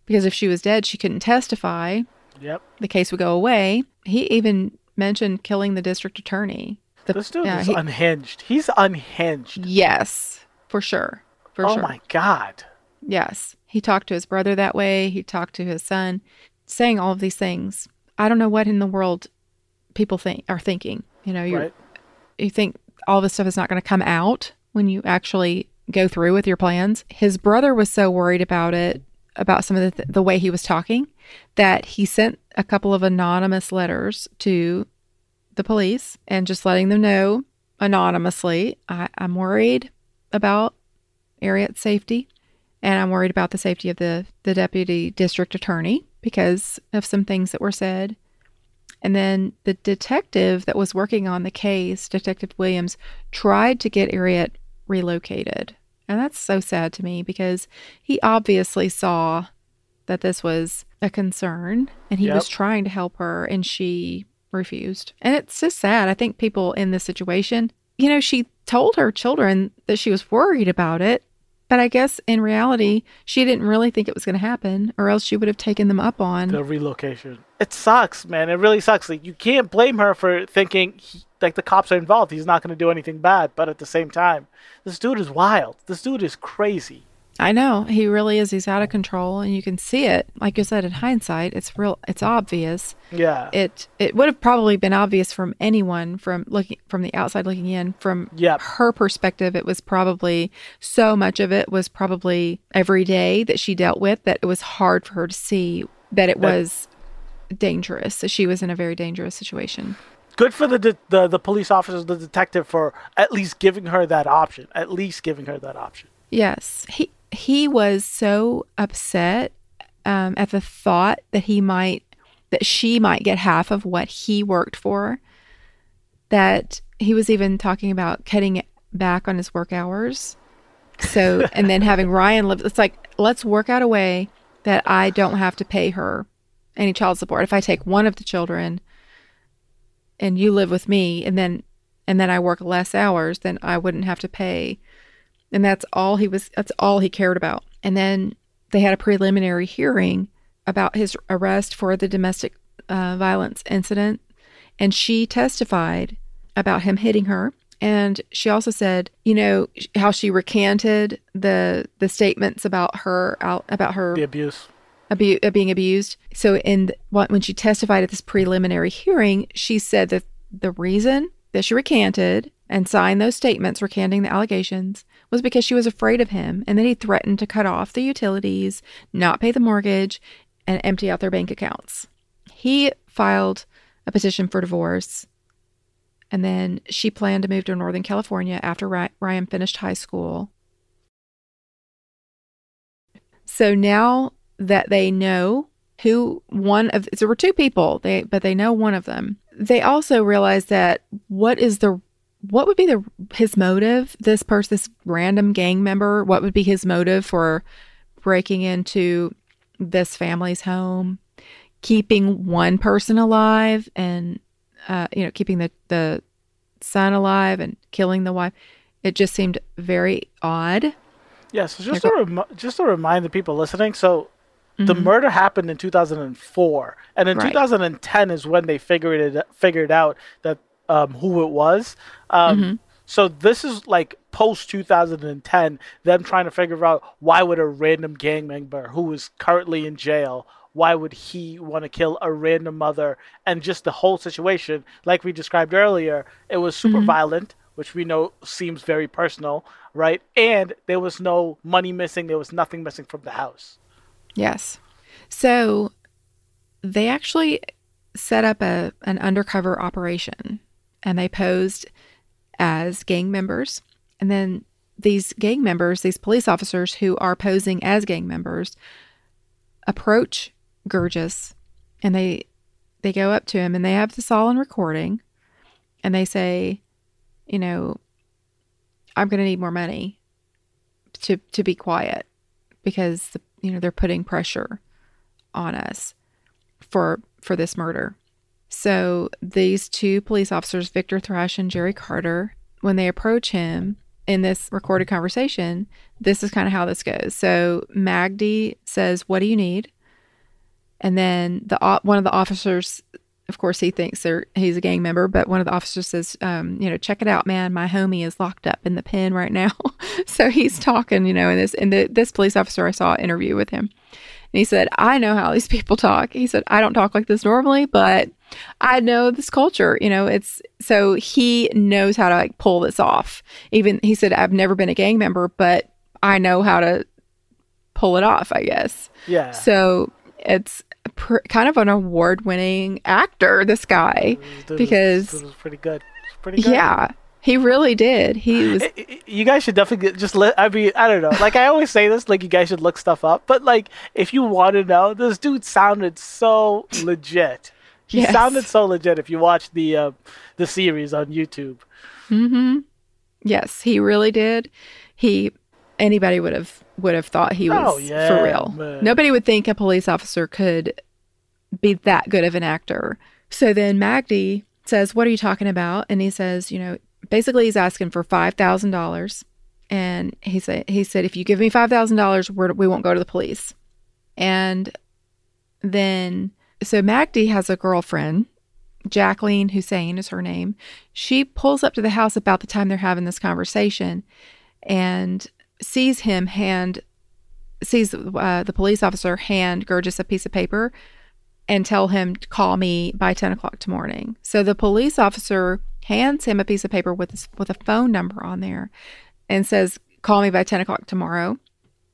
because if she was dead, she couldn't testify. yep. The case would go away. He even mentioned killing the district attorney. The- This dude yeah, is he- unhinged. He's unhinged. yes, for sure. For oh sure. my god. Yes. He talked to his brother that way. He talked to his son, saying all of these things. I don't know what in the world people think are thinking. You know, you Right? you think all this stuff is not going to come out when you actually go through with your plans. His brother was so worried about it, about some of the, th- the way he was talking, that he sent a couple of anonymous letters to the police and just letting them know anonymously, I, I'm worried about Ariette's safety and I'm worried about the safety of the, the deputy district attorney because of some things that were said. And then the detective that was working on the case, Detective Williams, tried to get Ariet relocated. And that's so sad to me because he obviously saw that this was a concern and he was trying to help her and she refused. And it's just sad. I think people in this situation, you know, she told her children that she was worried about it, but I guess in reality, she didn't really think it was going to happen or else she would have taken them up on. the relocation. It sucks, man. It really sucks. Like you can't blame her for thinking he, like the cops are involved. He's not going to do anything bad, but at the same time, this dude is wild. This dude is crazy. I know he really is. He's out of control, and you can see it. Like you said, in hindsight, it's real. It's obvious. Yeah. It it would have probably been obvious from anyone from looking from the outside looking in. From Yep. her perspective, it was probably so much of it was probably every day that she dealt with that it was hard for her to see that it That- was dangerous. That she was in a very dangerous situation. Good for the, de- the the police officer, the detective, for at least giving her that option. At least giving her that option. Yes, he he was so upset um, at the thought that he might that she might get half of what he worked for. That he was even talking about cutting it back on his work hours. So and then having Ryan live. It's like let's work out a way that I don't have to pay her any child support if I take one of the children and you live with me and then and then I work less hours, then I wouldn't have to pay and that's all he was that's all he cared about and then they had a preliminary hearing about his arrest for the domestic uh, violence incident and she testified about him hitting her and she also said you know how she recanted the the statements about her out about her The abuse. abu- uh, being abused. So, in when she testified at this preliminary hearing, she said that the reason that she recanted and signed those statements recanting the allegations was because she was afraid of him and that he threatened to cut off the utilities, not pay the mortgage, and empty out their bank accounts. He filed a petition for divorce. And then she planned to move to Northern California after Ryan finished high school. So now that they know who one of so there were two people, they but they know one of them. They also realize that what is the what would be the his motive? This person, this random gang member, what would be his motive for breaking into this family's home, keeping one person alive, and uh, you know keeping the the son alive and killing the wife? It just seemed very odd. Yeah, so just to rem- just to remind the people listening, so the murder happened in 2004, and in Mm-hmm. Right. 2010 is when they figured it figured out that um, who it was. Um, Mm-hmm. So this is like post 2010, them trying to figure out why would a random gang member who is currently in jail, why would he want to kill a random mother, and just the whole situation, like we described earlier, it was super violent which we know seems very personal, right? And there was no money missing, there was nothing missing from the house. Yes. So they actually set up a an undercover operation and they posed as gang members. And then these gang members, these police officers who are posing as gang members approach Gurgis and they they go up to him and they have this all on recording and they say, you know, I'm going to need more money to to be quiet because you know they're putting pressure on us for for this murder. So these two police officers, Victor Thrash and Jerry Carter, when they approach him in this recorded conversation, this is kind of how this goes. So Magdy says, "What do you need?" And then the one of the officers, of course, he thinks they're he's a gang member, but one of the officers says, um, "You know, check it out, man. My homie is locked up in the pen right now." so he's talking, you know, and this and the, this police officer I saw an interview with him, and he said, "I know how these people talk." He said, "I don't talk like this normally, but I know this culture. You know, it's so he knows how to like pull this off. Even he said, I've never been a gang member, but I know how to pull it off. I guess." Yeah. So it's pr- kind of an award-winning actor. This guy, mm, This dude was- because- this dude was pretty good. It's pretty good. yeah, he really did. He was. You guys should definitely get, just let. I mean, I don't know. Like I always say this, like you guys should look stuff up. But like, if you want to know, this dude sounded so legit. He Yes. sounded so legit. If you watch the uh, the series on YouTube, hmm Yes, he really did. He anybody would have would have thought he was Oh, yeah, for real. man. Nobody would think a police officer could be that good of an actor. So then Magdy says, "What are you talking about?" And he says, "You know, basically he's asking for five thousand dollars." And he said, "He said if you give me five thousand dollars, we won't go to the police." And then so Magdy has a girlfriend Jacqueline Hussein is her name. She pulls up to the house about the time they're having this conversation and sees him hand sees uh, the police officer hand Gurgis a piece of paper and tell him call me by 10 o'clock tomorrow. So the police officer hands him a piece of paper with with a phone number on there and says, call me by 10 o'clock tomorrow.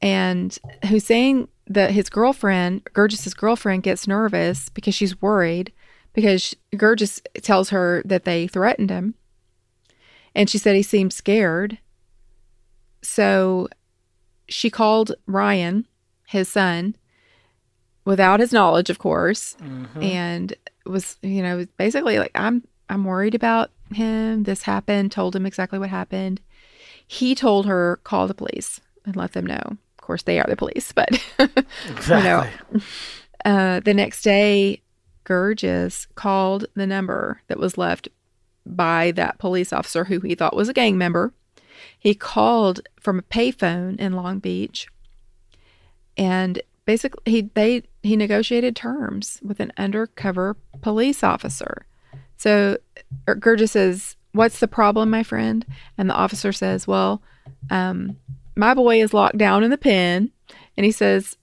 And Hussein, that his girlfriend, Gurgis's girlfriend, gets nervous because she's worried because Gurgis tells her that they threatened him. And she said he seemed scared. So she called Ryan, his son, without his knowledge, of course, Mhm. and was, you know, basically like, I'm I'm worried about him. This happened, told him exactly what happened. He told her, call the police and let them know. Course, they are the police, but Exactly. uh, the next day, Gurgis called the number that was left by that police officer who he thought was a gang member. He called from a payphone in Long Beach, and basically he they he negotiated terms with an undercover police officer. So Gurgis says, "What's the problem, my friend?" And the officer says, "Well, um, my boy is locked down in the pen," and he says,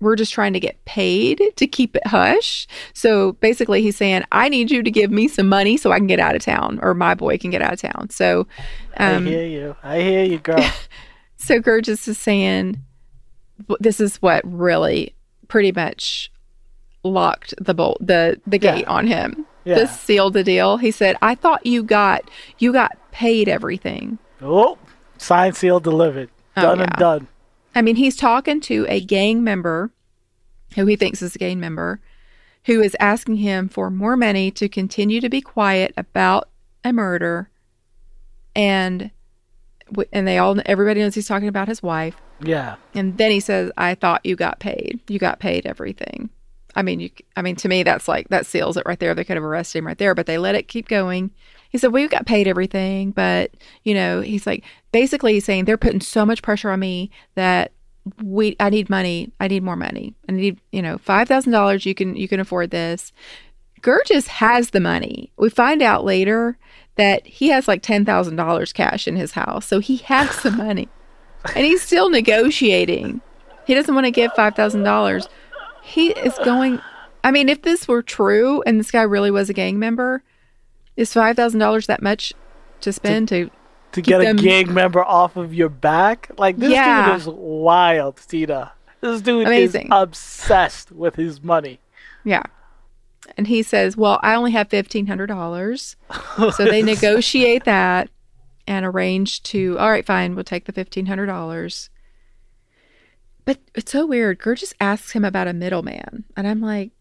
we're just trying to get paid to keep it hush. So basically, he's saying, I need you to give me some money so I can get out of town or my boy can get out of town. So, um, I hear you. I hear you, girl. so Gurgis is saying, this is what really pretty much locked the bolt, the, the Yeah. gate on him. Yeah. This sealed the deal. He said, I thought you got, you got paid everything. oh, signed, sealed, delivered. Oh, Done yeah. and done. I mean, he's talking to a gang member who he thinks is a gang member who is asking him for more money to continue to be quiet about a murder. And and they all everybody knows he's talking about his wife. Yeah. And then he says, "I thought you got paid. You got paid everything." I mean, you I mean to me that's like that seals it right there. They could have arrested him right there, but they let it keep going. He said, "We got paid everything, but you know, he's like basically he's saying they're putting so much pressure on me that we I need money. I need more money. I need, you know, $5,000 you can you can afford this." Gurgis has the money. We find out later that he has like $10,000 cash in his house. So he has the money. And he's still negotiating. He doesn't want to give $5,000. He is going I mean, if this were true and this guy really was a gang member, is $5,000 that much to spend to To get them- a gang member off of your back? Like, this Yeah. dude is wild, Tina. This dude Amazing. is obsessed with his money. Yeah. And he says, Well, I only have $1,500. So they negotiate that and arrange to, all right, fine, we'll take the $1,500. But it's so weird. Gurgis asks him about a middleman. And I'm like,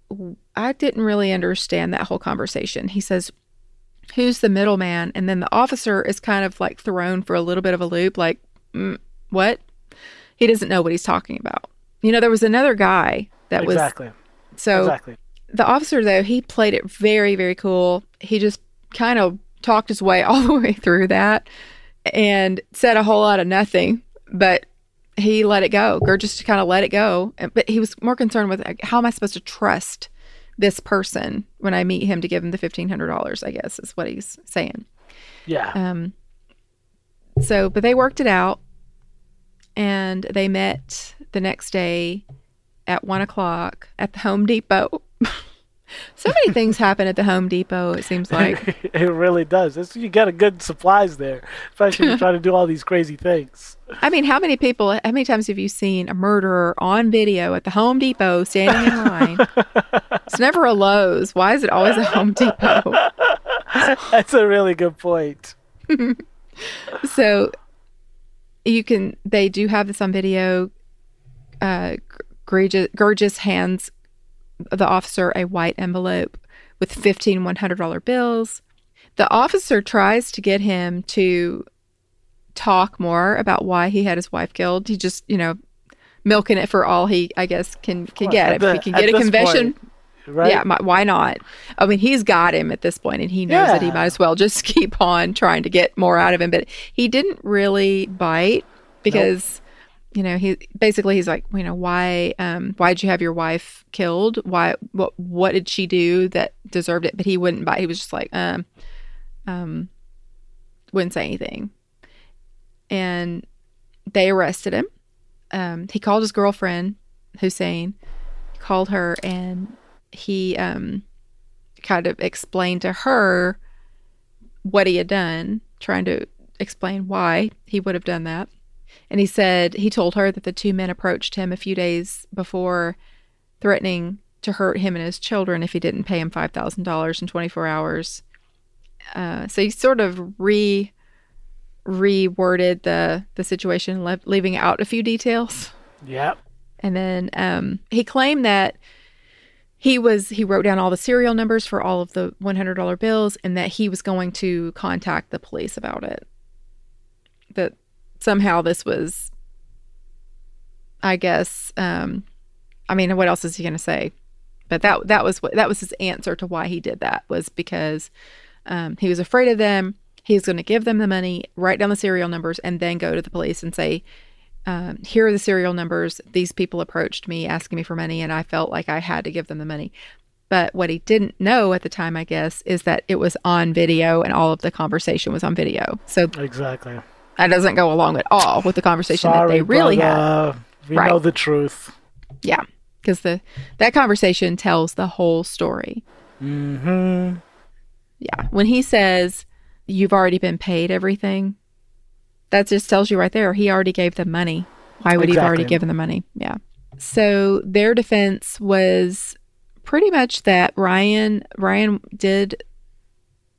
I didn't really understand that whole conversation. He says, Who's the middleman? And then the officer is kind of like thrown for a little bit of a loop, like, mm, What? He doesn't know what he's talking about. You know, there was another guy that was exactly. so exactly. the officer though he played it very very cool he just kind of talked his way all the way through that and said a whole lot of nothing but he let it go Gurgis kind of let it go but he was more concerned with like, how am i supposed to trust this person when i meet him to give him the $1500 i guess is what he's saying Yeah. um so but they worked it out and they met the next day at one o'clock at the home depot so many things happen at the home depot it seems like it really does. It's, you got a good supplies there, especially when you're trying to do all these crazy things. i mean how many people how many times have you seen a murderer on video at the home depot standing in line it's never a lowes why is it always a home depot That's a really good point. so you can they do have this on video uh Gurgis, Gurgis hands the officer a white envelope with 15 $100 bills the officer tries to get him to talk more about why he had his wife killed he just you know milking it for all he i guess can can Well, get if the- he can get a confession point, Right? yeah, mi- why not? I mean, he's got him at this point, and he knows that he might as well just keep on trying to get more out of him. But he didn't really bite because, you know, he basically he's like, you know, why, um, why did you have your wife killed? Why, what, what did she do that deserved it? But he wouldn't buy. He was just like, um, um, wouldn't say anything, and they arrested him. um, he called his girlfriend, Hussein, called her, and he um, kind of explained to her what he had done, trying to explain why he would have done that. And he said he told her that the two men approached him a few days before, threatening to hurt him and his children if he didn't pay him five thousand dollars in twenty four hours. Uh, so he sort of re reworded the the situation, le- leaving out a few details. Yep. And then um, he claimed that he was he wrote down all the serial numbers for all of the one hundred dollar bills, and that he was going to contact the police about it. That somehow this was, I guess. Um, I mean, what else is he going to say? But that that was what that was his answer to why he did that was because um, he was afraid of them. He was going to give them the money, write down the serial numbers, and then go to the police and say, um, "Here are the serial numbers. These people approached me asking me for money, and I felt like I had to give them the money." But what he didn't know at the time, I guess, is that it was on video and all of the conversation was on video. So Exactly. That doesn't go along at all with the conversation Sorry, that they really had. brother. We Right. know the truth. Yeah, because the that conversation tells the whole story. Mm-hmm. Yeah, when he says you've already been paid everything, that just tells you right there he already gave them money. Why would he have already given them money? Yeah. So their defense was pretty much that Ryan Ryan did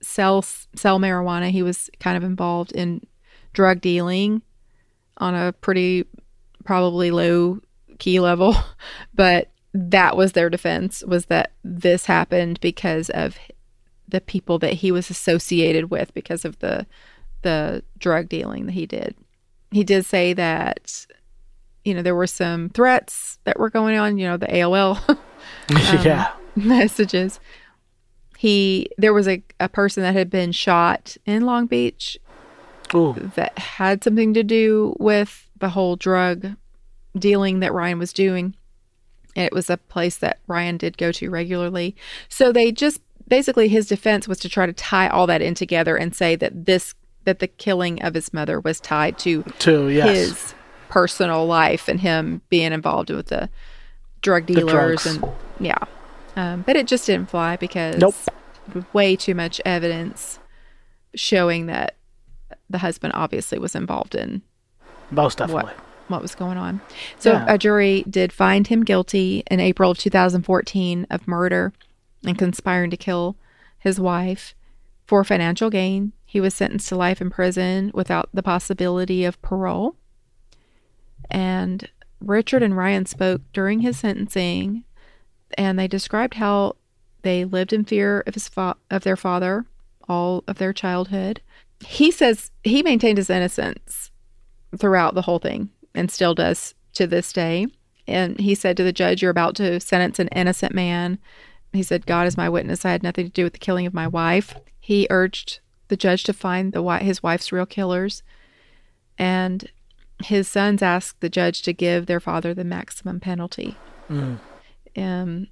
sell sell marijuana. He was kind of involved in drug dealing on a pretty probably low key level, but that was their defense was that this happened because of the people that he was associated with because of the the drug dealing that he did. He did say that you know there were some threats that were going on, you know, the AOL um, yeah. messages. He there was a, a person that had been shot in Long Beach Ooh. that had something to do with the whole drug dealing that Ryan was doing. And it was a place that Ryan did go to regularly. So they just basically his defense was to try to tie all that in together and say that this that the killing of his mother was tied to to Yes. his personal life and him being involved with the drug dealers drugs. and yeah. Um, but it just didn't fly because Nope. way too much evidence showing that the husband obviously was involved in Most definitely. what was going on. So Yeah. a jury did find him guilty in April of 2014 of murder and conspiring to kill his wife for financial gain. He was sentenced to life in prison without the possibility of parole. And Richard and Ryan spoke during his sentencing and they described how they lived in fear of his fa- of their father all of their childhood. He says he maintained his innocence throughout the whole thing and still does to this day. And he said to the judge, You're about to sentence an innocent man. He said, God is my witness. I had nothing to do with the killing of my wife. He urged the judge to find the his wife's real killers. And his sons asked the judge to give their father the maximum penalty. Mm. Um,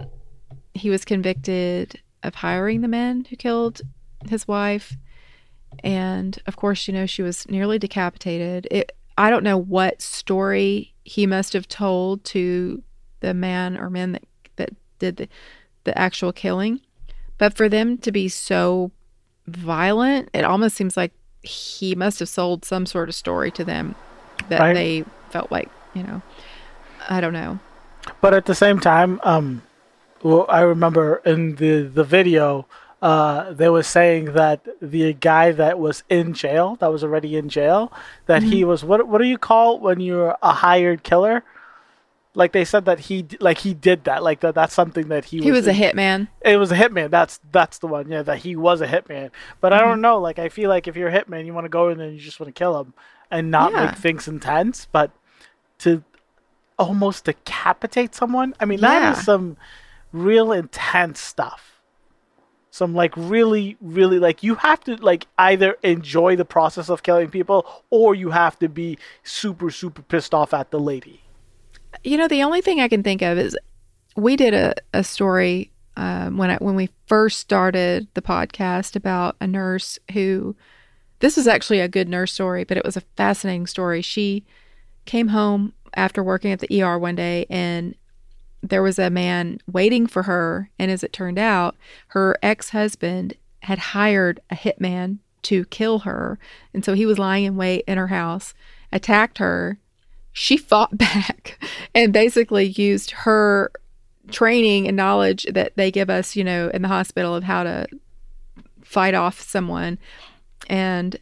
he was convicted of hiring the men who killed his wife. And of course, you know, she was nearly decapitated. It, I don't know what story he must have told to the man or men that, that did the, the actual killing. But for them to be so violent, it almost seems like he must have sold some sort of story to them that Right. they felt like, you know, I don't know. But at the same time, um, well, I remember in the the video, uh, they were saying that the guy that was in jail, that was already in jail, that he was what what do you call when you're a hired killer? Like they said that he like he did that, like that that's something that he He was a in- hitman. It was a hitman. That's that's the one. Yeah, that he was a hitman. But I don't know. Like I feel like if you're a hitman, you want to go in and you just want to kill him and not Yeah. make things intense. But to almost decapitate someone, I mean that Yeah. is some real intense stuff. Some like really, really like you have to like either enjoy the process of killing people or you have to be super, super pissed off at the lady. You know, the only thing I can think of is we did a, a story um, when I, when we first started the podcast about a nurse who this was actually a good nurse story, but it was a fascinating story. She came home after working at the ER one day and there was a man waiting for her. And as it turned out, her ex husband had hired a hitman to kill her. And so he was lying in wait in her house, attacked her. She fought back and basically used her training and knowledge that they give us, you know, in the hospital of how to fight off someone. And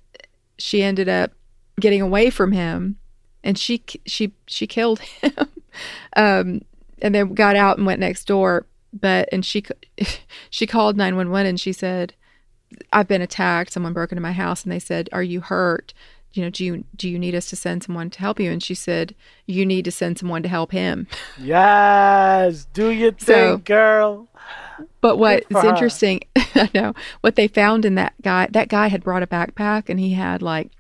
she ended up getting away from him and she she she killed him. um and then got out and went next door, but and she she called 911 and she said I've been attacked. Someone broke into my house and they said, "Are you hurt? You know, do you do you need us to send someone to help you?" And she said, "You need to send someone to help him." Yes, do your thing, so, girl. But what is interesting, I know what they found in that guy. That guy had brought a backpack and he had like,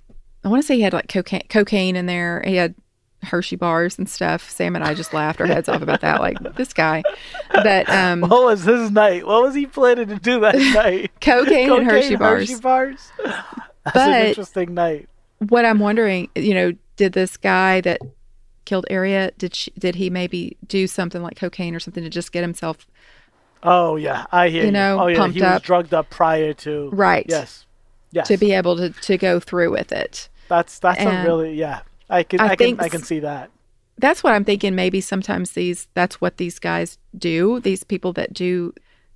I want to say he had like cocaine, cocaine in there. He had Hershey bars and stuff. Sam and I just laughed our heads off about that. Like this guy. But um, what was his night? What was he planning to do that night? cocaine, cocaine, and Hershey bars. Hershey bars. That's but an interesting night. What I'm wondering, you know, did this guy that killed Ariette did she, did he maybe do something like cocaine or something to just get himself? Oh yeah, I hear you. Know, oh yeah, pumped he up. was drugged up prior to right. Yes, yes. To be able to to go through with it. That's that's and, a really yeah. I can I, I can I can see that. That's what I'm thinking. Maybe sometimes these that's what these guys do. These people that do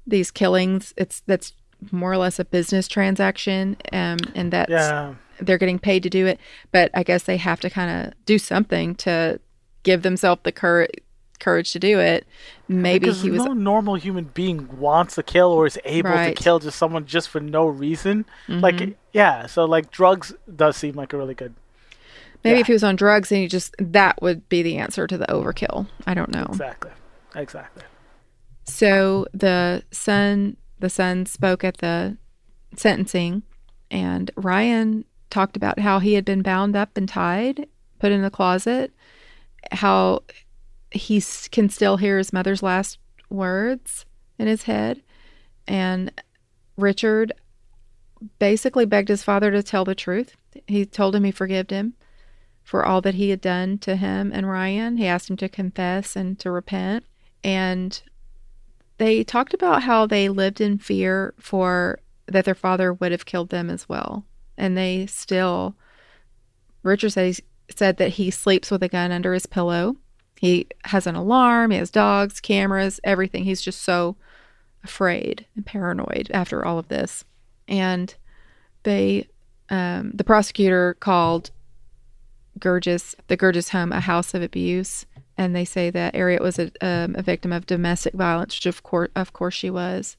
these killings. It's that's more or less a business transaction, um, and that's yeah. they're getting paid to do it. But I guess they have to kind of do something to give themselves the courage courage to do it. Maybe because he was no normal human being wants to kill or is able right. to kill just someone just for no reason. Mm-hmm. Like yeah, so like drugs does seem like a really good Maybe Yeah. if he was on drugs and he just that would be the answer to the overkill. I don't know. exactly. Exactly. So the son the son spoke at the sentencing and Ryan talked about how he had been bound up and tied, put in a closet, how he can still hear his mother's last words in his head and Richard basically begged his father to tell the truth. He told him he forgave him for all that he had done to him and Ryan. He asked him to confess and to repent. And they talked about how they lived in fear for that their father would have killed them as well. And they still, Richard said, said that he sleeps with a gun under his pillow. He has an alarm, he has dogs, cameras, everything. He's just so afraid and paranoid after all of this. And they, um, the prosecutor called Gurgis, the Gurgis home, a house of abuse, and they say that Ariette was a, um, a victim of domestic violence, which of course, of course, she was.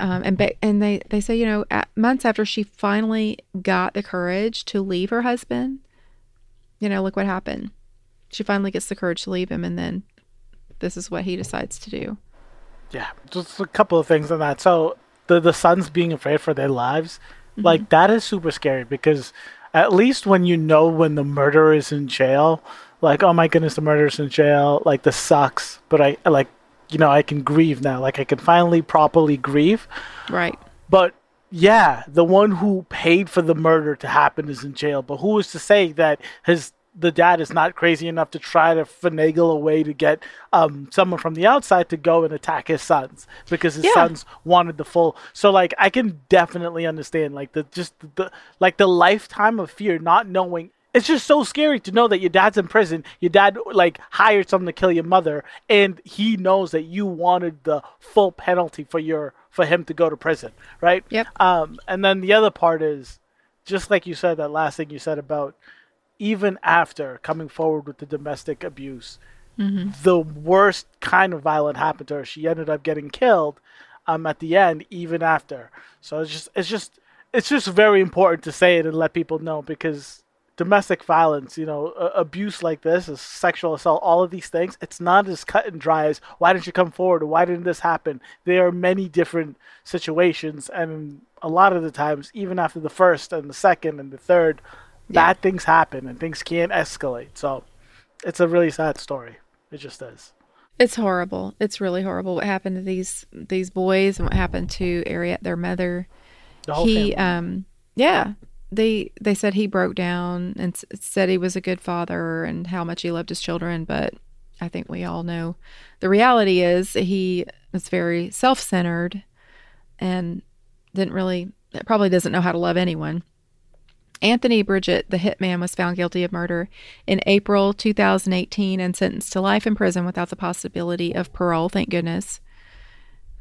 Um, and ba- and they they say you know at, months after she finally got the courage to leave her husband, you know look what happened. She finally gets the courage to leave him, and then this is what he decides to do. Yeah, just a couple of things on that. So the the sons being afraid for their lives, like that is super scary because at least when you know when the murderer is in jail, like oh my goodness, the murderer's in jail, like this sucks, but I like you know I can grieve now, like I can finally properly grieve. Right. But yeah, the one who paid for the murder to happen is in jail. But who is to say that his the dad is not crazy enough to try to finagle a way to get um, someone from the outside to go and attack his sons because his Yeah. sons wanted the full. So like I can definitely understand like the just the like the lifetime of fear, not knowing. It's just so scary to know that your dad's in prison. Your dad like hired someone to kill your mother, and he knows that you wanted the full penalty for your for him to go to prison, right? Yep. Um, and then the other part is, just like you said, that last thing you said about even after coming forward with the domestic abuse, the worst kind of violent happened to her. She ended up getting killed um, at the end, even after. So it's just, it's just, it's just very important to say it and let people know because domestic violence, you know, abuse like this, is sexual assault, all of these things, it's not as cut and dry as why didn't you come forward or why didn't this happen? There are many different situations, and a lot of the times, even after the first and the second and the third, Yeah. bad things happen and things can escalate. So it's a really sad story. It just is. It's horrible. It's really horrible what happened to these these boys and what happened to Ariette, their mother. The whole he family. um yeah they they said he broke down and s- said he was a good father and how much he loved his children, but I think we all know the reality is he is very self-centered and didn't really probably doesn't know how to love anyone. Anthony Bridget, the hitman, was found guilty of murder in April 2018 and sentenced to life in prison without the possibility of parole, thank goodness.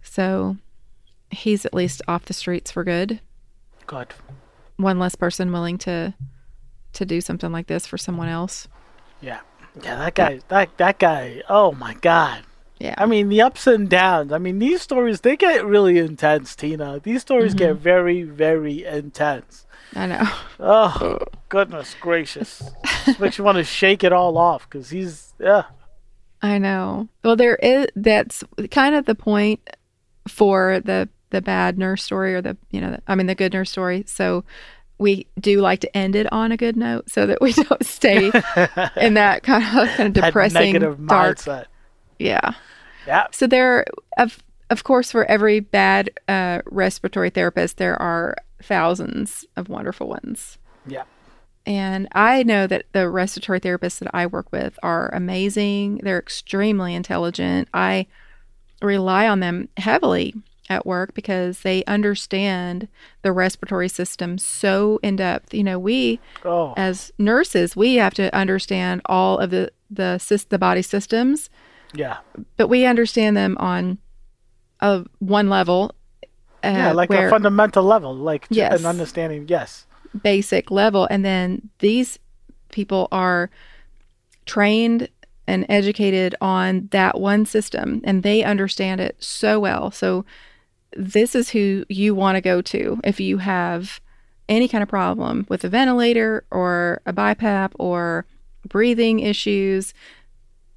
So he's at least off the streets for good. Good. One less person willing to to do something like this for someone else. Yeah. Yeah, that guy that that guy, oh my god. Yeah. I mean, the ups and downs. I mean, these stories they get really intense, Tina. These stories mm-hmm. get very very intense. I know. Oh, goodness gracious. Makes you want to shake it all off cuz he's yeah. I know. Well, there is that's kind of the point for the the bad nurse story or the you know the, I mean the good nurse story. So we do like to end it on a good note so that we don't stay in that kind of kind of depressing negative dark. mindset. Yeah. Yeah. So there of of course for every bad uh, respiratory therapist there are thousands of wonderful ones. Yeah. And I know that the respiratory therapists that I work with are amazing. They're extremely intelligent. I rely on them heavily at work because they understand the respiratory system so in depth. You know, we Oh. as nurses, we have to understand all of the the the body systems, Yeah. but we understand them on a one level. Uh, Yeah, like where, a fundamental level, like Yes. an understanding. Yes. basic level and then these people are trained and educated on that one system and they understand it so well so this is who you want to go to if you have any kind of problem with a ventilator or a BiPAP or breathing issues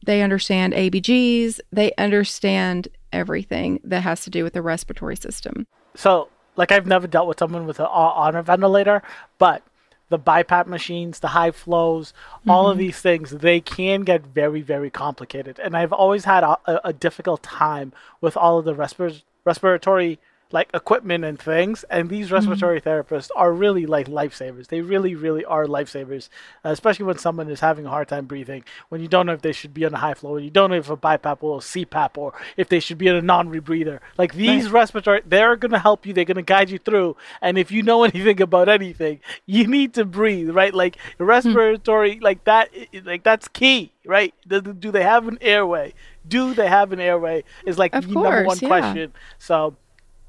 they understand ABGs they understand everything that has to do with the respiratory system So, like, I've never dealt with someone with a, on a ventilator, but the BiPAP machines, the high flows, all of mm-hmm. these things, they can get very, very complicated. And I've always had a, a, a difficult time with all of the respir- respiratory like equipment and things. And these respiratory therapists are really like lifesavers. They really, really are lifesavers, uh, especially when someone is having a hard time breathing, when you don't know if they should be on a high flow, when you don't know if a BiPAP or a CPAP, or if they should be in a non-rebreather. Like these respiratory, they're going to help you. They're going to guide you through. And if you know anything about anything, you need to breathe, right? Like respiratory, like that, like that's key, right? Do, do they have an airway? Do they have an airway? Is like Of the number one yeah. question. So,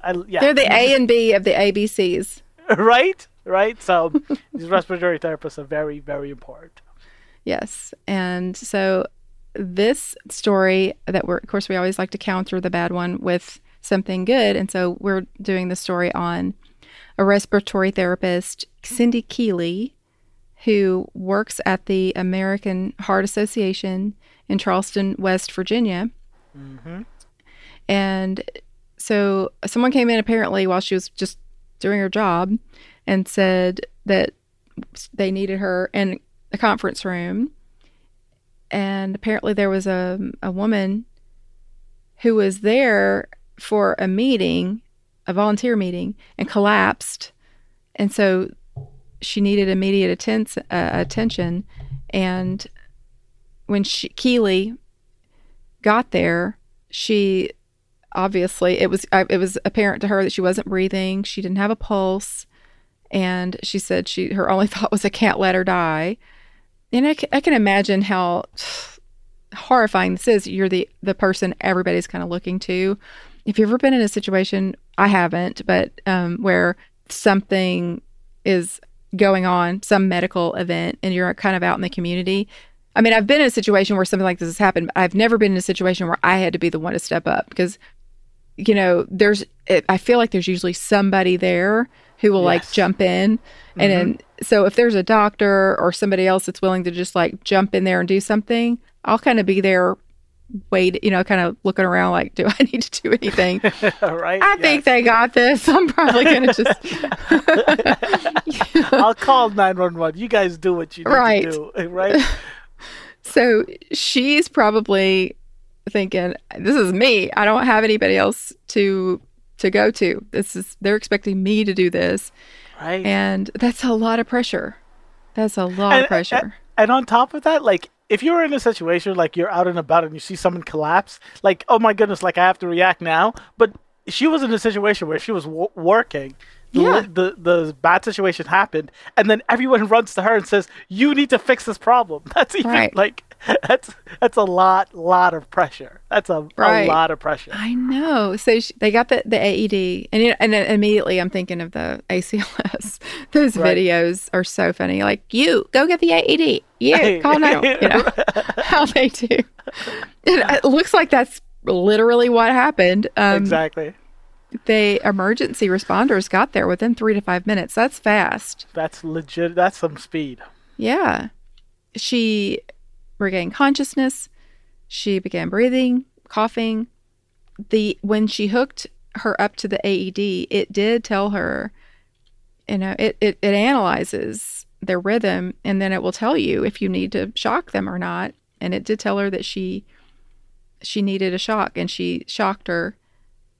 I, yeah, they're the A and B of the ABCs right, right. So these respiratory therapists are very, very important. Yes. And so this story that we're, of course, we always like to counter the bad one with something good. And so we're doing the story on a respiratory therapist, Cindy Keeley, who works at the American Heart Association in Charleston, West Virginia. Mm-hmm. And so someone came in apparently while she was just doing her job and said that they needed her in a conference room. And apparently there was a, a woman who was there for a meeting, a volunteer meeting, and collapsed. And so she needed immediate uh, attention. And when she, Keeley got there, she obviously it was uh, it was apparent to her that she wasn't breathing. She didn't have a pulse, and she said she her only thought was I can't let her die. And I I can imagine how horrifying this is. You're the the person everybody's kind of looking to. If you've ever been in a situation, I haven't, but um, where something is going on, some medical event, and you're kind of out in the community. I mean, I've been in a situation where something like this has happened. But I've never been in a situation where I had to be the one to step up because, you know, there's. It, I feel like there's usually somebody there who will like jump in, and then mm-hmm. so if there's a doctor or somebody else that's willing to just like jump in there and do something, I'll kind of be there, wait, you know, kind of looking around like, do I need to do anything? right? I think they got this. I'm probably gonna just I'll call 911. You guys do what you need Right. to do, right? So she's probably thinking, "This is me. I don't have anybody else to to go to. This is they're expecting me to do this." Right. And that's a lot of pressure. That's a lot and, of pressure. And, and on top of that, like if you're in a situation like you're out and about and you see someone collapse, like oh my goodness, like I have to react now. But she was in a situation where she was w- working. The, Yeah. the the bad situation happened, and then everyone runs to her and says, "You need to fix this problem." That's even Right. like that's that's a lot lot of pressure. That's a, Right. a lot of pressure. I know. So she, they got the, the AED, and you know, and then immediately I'm thinking of the ACLS. Those Right. videos are so funny. Like you go get the AED. You call now. You know how they do. And it looks like that's literally what happened. Um, exactly. They emergency responders got there within three to five minutes. That's fast. That's legit. That's some speed. Yeah. She regained consciousness. She began breathing, coughing. The when she hooked her up to the AED, it did tell her, you know, it, it, it analyzes their rhythm and then it will tell you if you need to shock them or not. And it did tell her that she she needed a shock and she shocked her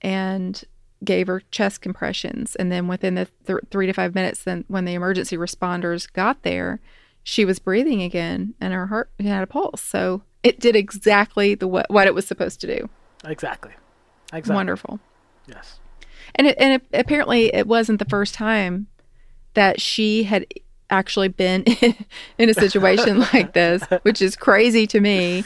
and gave her chest compressions. And then within the th- three to five minutes, then when the emergency responders got there, she was breathing again and her heart had a pulse. So it did exactly the what, what it was supposed to do. Exactly. Exactly. Wonderful. Yes. And it, and it, apparently it wasn't the first time that she had actually been in a situation like this, which is crazy to me.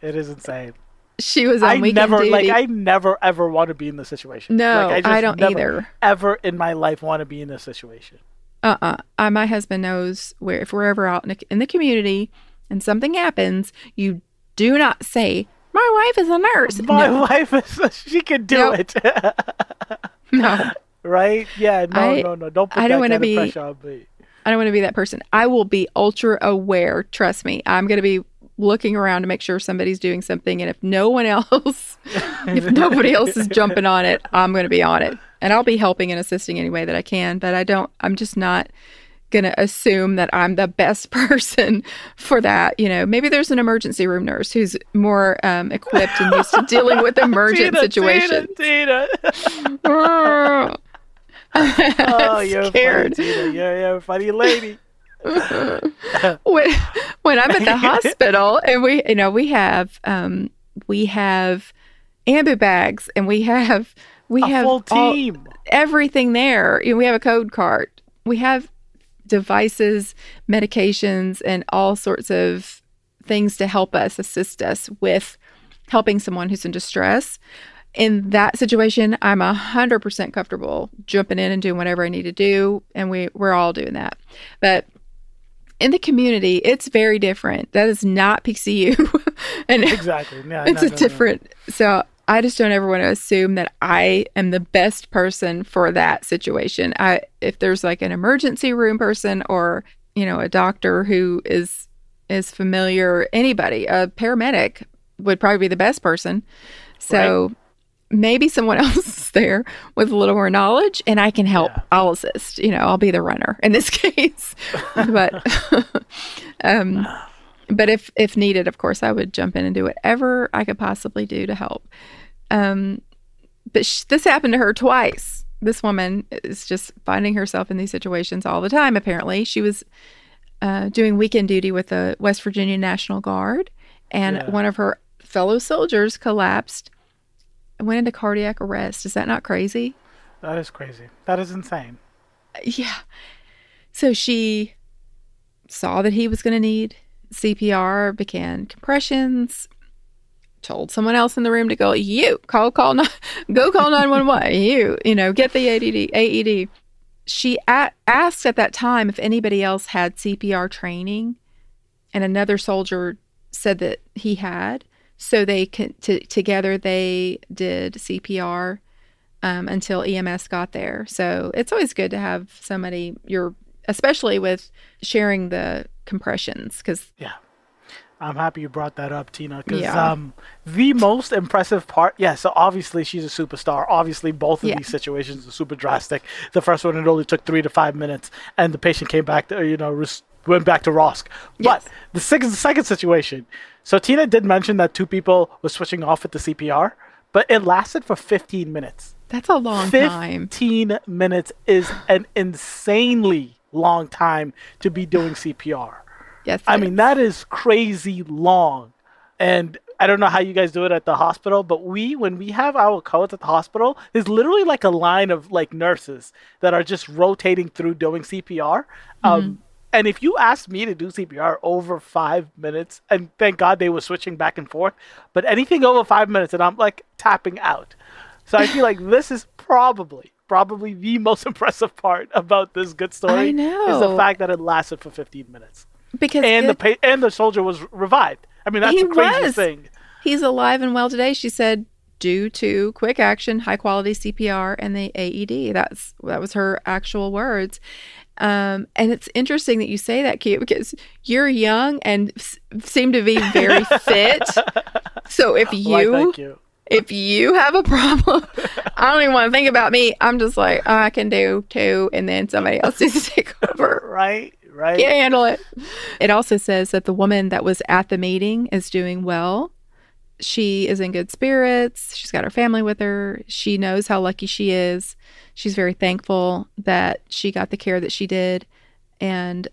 It is insane. She was on I weekend never duty. like I never ever want to be in this situation. No, like, I don't never, either. Ever in my life want to be in this situation. Uh-uh. Uh, my husband knows where if we're ever out in, a, in the community and something happens, you do not say, "My wife is a nurse." My no, wife is she can do Nope. it. no, right? Yeah, no, I- no, no. Don't put I that don't kind wanna of be- pressure on me. I don't want to be that person. I will be ultra aware. Trust me. I'm going to be looking around to make sure somebody's doing something, and if no one else, if nobody else is jumping on it, I'm going to be on it, and I'll be helping and assisting any way that I can. But I don't. I'm just not going to assume that I'm the best person for that. You know, maybe there's an emergency room nurse who's more um, equipped and used to dealing with emergent Tina, situations. Tina, Tina. oh, you're scared. funny, Tina. You're, you're a funny lady. when when I'm at the hospital and we you know we have um we have ambu bags and we have we A have full all- everything there. You know, we have a code cart. We have devices, medications, and all sorts of things to help us assist us with helping someone who's in distress. In that situation, I'm a hundred percent comfortable jumping in and doing whatever I need to do, and we we're all doing that. But in the community, it's very different. That is not PCU, and Exactly. Yeah, it's no, a no, no. different. So I just don't ever want to assume that I am the best person for that situation. I if there's like an emergency room person or you know a doctor who is is familiar, anybody, a paramedic would probably be the best person. So maybe someone else is there with a little more knowledge and I can help. Yeah. I'll assist. You know, I'll be the runner in this case. but um but if if needed, of course, I would jump in and do whatever I could possibly do to help. Um, but sh- this happened to her twice. This woman is just finding herself in these situations all the time. Apparently, she was uh, doing weekend duty with the West Virginia National Guard, and Yeah. one of her fellow soldiers collapsed, went into cardiac arrest. Is that not crazy? That is crazy. That is insane. Yeah. So she saw that he was going to need CPR, began compressions, told someone else in the room to go, you call, call, go call 911. you, you know, get the AED. AED. She a- asked at that time if anybody else had CPR training, and another soldier said that he had. So they con- t- together they did CPR um, until EMS got there. So it's always good to have somebody you're, especially with sharing the compressions, because Yeah. I'm happy you brought that up, Tina, because Yeah. um, the most impressive part, yeah, so obviously she's a superstar. Obviously, both of Yeah. these situations are super drastic. The first one, it only took three to five minutes, and the patient came back to, you know, res- went back to ROSC. But Yes. the second, the second situation, so Tina did mention that two people were switching off at the CPR, but it lasted for 15 minutes. That's a long time. 15 minutes is an insanely long time to be doing CPR. Yes. I mean, that is crazy long. And I don't know how you guys do it at the hospital, but we, when we have our codes at the hospital, there's literally like a line of like nurses that are just rotating through doing CPR. Um, and if you asked me to do CPR over five minutes, and thank God they were switching back and forth, but anything over five minutes, and I'm like tapping out. So I feel like this is probably, probably the most impressive part about this good story I is the fact that it lasted for 15 minutes because and the pa- and the soldier was revived. I mean, that's the craziest was. thing. he's alive and well today. She said due to quick action, high quality CPR, and the AED. That's that was her actual words. Um, and it's interesting that you say that, Kia, because you're young and s- seem to be very fit. So if Why, you thank you. if you have a problem, I don't even want to think about me. I'm just like, oh, I can do two, and then somebody else needs to take over. Right, right. Can't handle it. It also says that the woman that was at the meeting is doing well. She is in good spirits. She's got her family with her. She knows how lucky she is. She's very thankful that she got the care that she did, and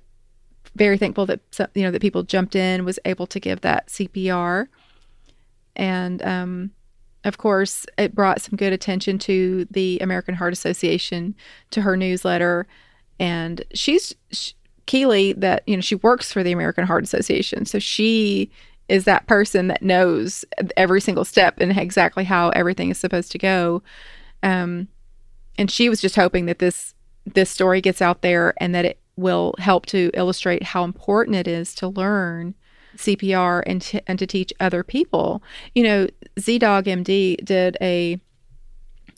very thankful that you know that people jumped in, was able to give that CPR, and um, of course, it brought some good attention to the American Heart Association to her newsletter, and she's sh Keeley that you know she works for the American Heart Association, so she is that person that knows every single step and exactly how everything is supposed to go. Um, and she was just hoping that this this story gets out there and that it will help to illustrate how important it is to learn CPR and to, and to teach other people. You know, ZDoggMD did a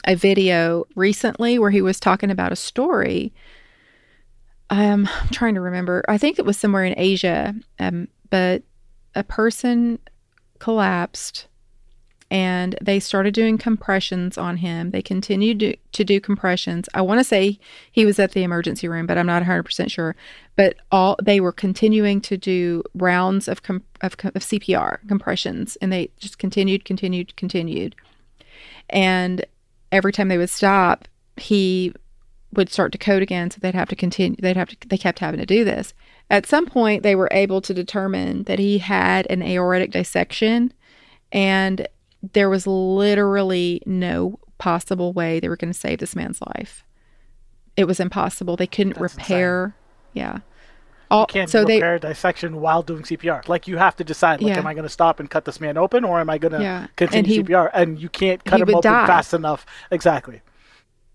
a video recently where he was talking about a story. Um, I'm trying to remember. I think it was somewhere in Asia, um, but a person collapsed and they started doing compressions on him. They continued to, to do compressions. I want to say he was at the emergency room, but I'm not 100% sure. But all they were continuing to do rounds of com, of, of CPR compressions, and they just continued, continued, continued. And every time they would stop, he would start to code again, so they'd have to continue. They'd have to. They kept having to do this. At some point, they were able to determine that he had an aortic dissection, and there was literally no possible way they were going to save this man's life. It was impossible. They couldn't That's repair. Yeah. All, Can't so they repair dissection while doing CPR. Like you have to decide, like, Yeah. am I going to stop and cut this man open, or am I going to Yeah. And continue he- CPR? And you can't cut him open die. fast enough. Exactly.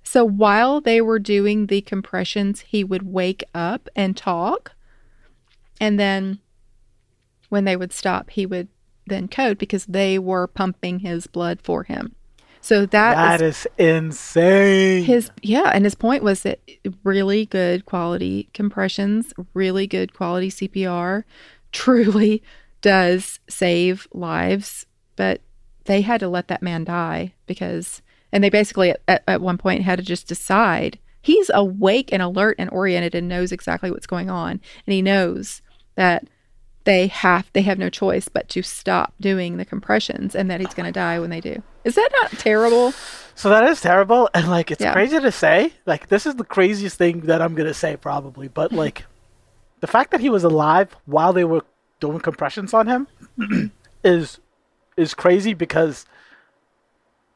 So while they were doing the compressions, he would wake up and talk. And then when they would stop, he would then code because they were pumping his blood for him. So that That is is insane. his yeah, and his point was that really good quality compressions, really good quality CPR truly does save lives, but they had to let that man die because and they basically at, at one point had to just decide he's awake and alert and oriented and knows exactly what's going on and he knows that they have they have no choice but to stop doing the compressions and that he's going to die when they do. Is that not terrible? So that is terrible, and like it's Yeah. crazy to say. Like this is the craziest thing that I'm gonna say probably, but like the fact that he was alive while they were doing compressions on him is is crazy because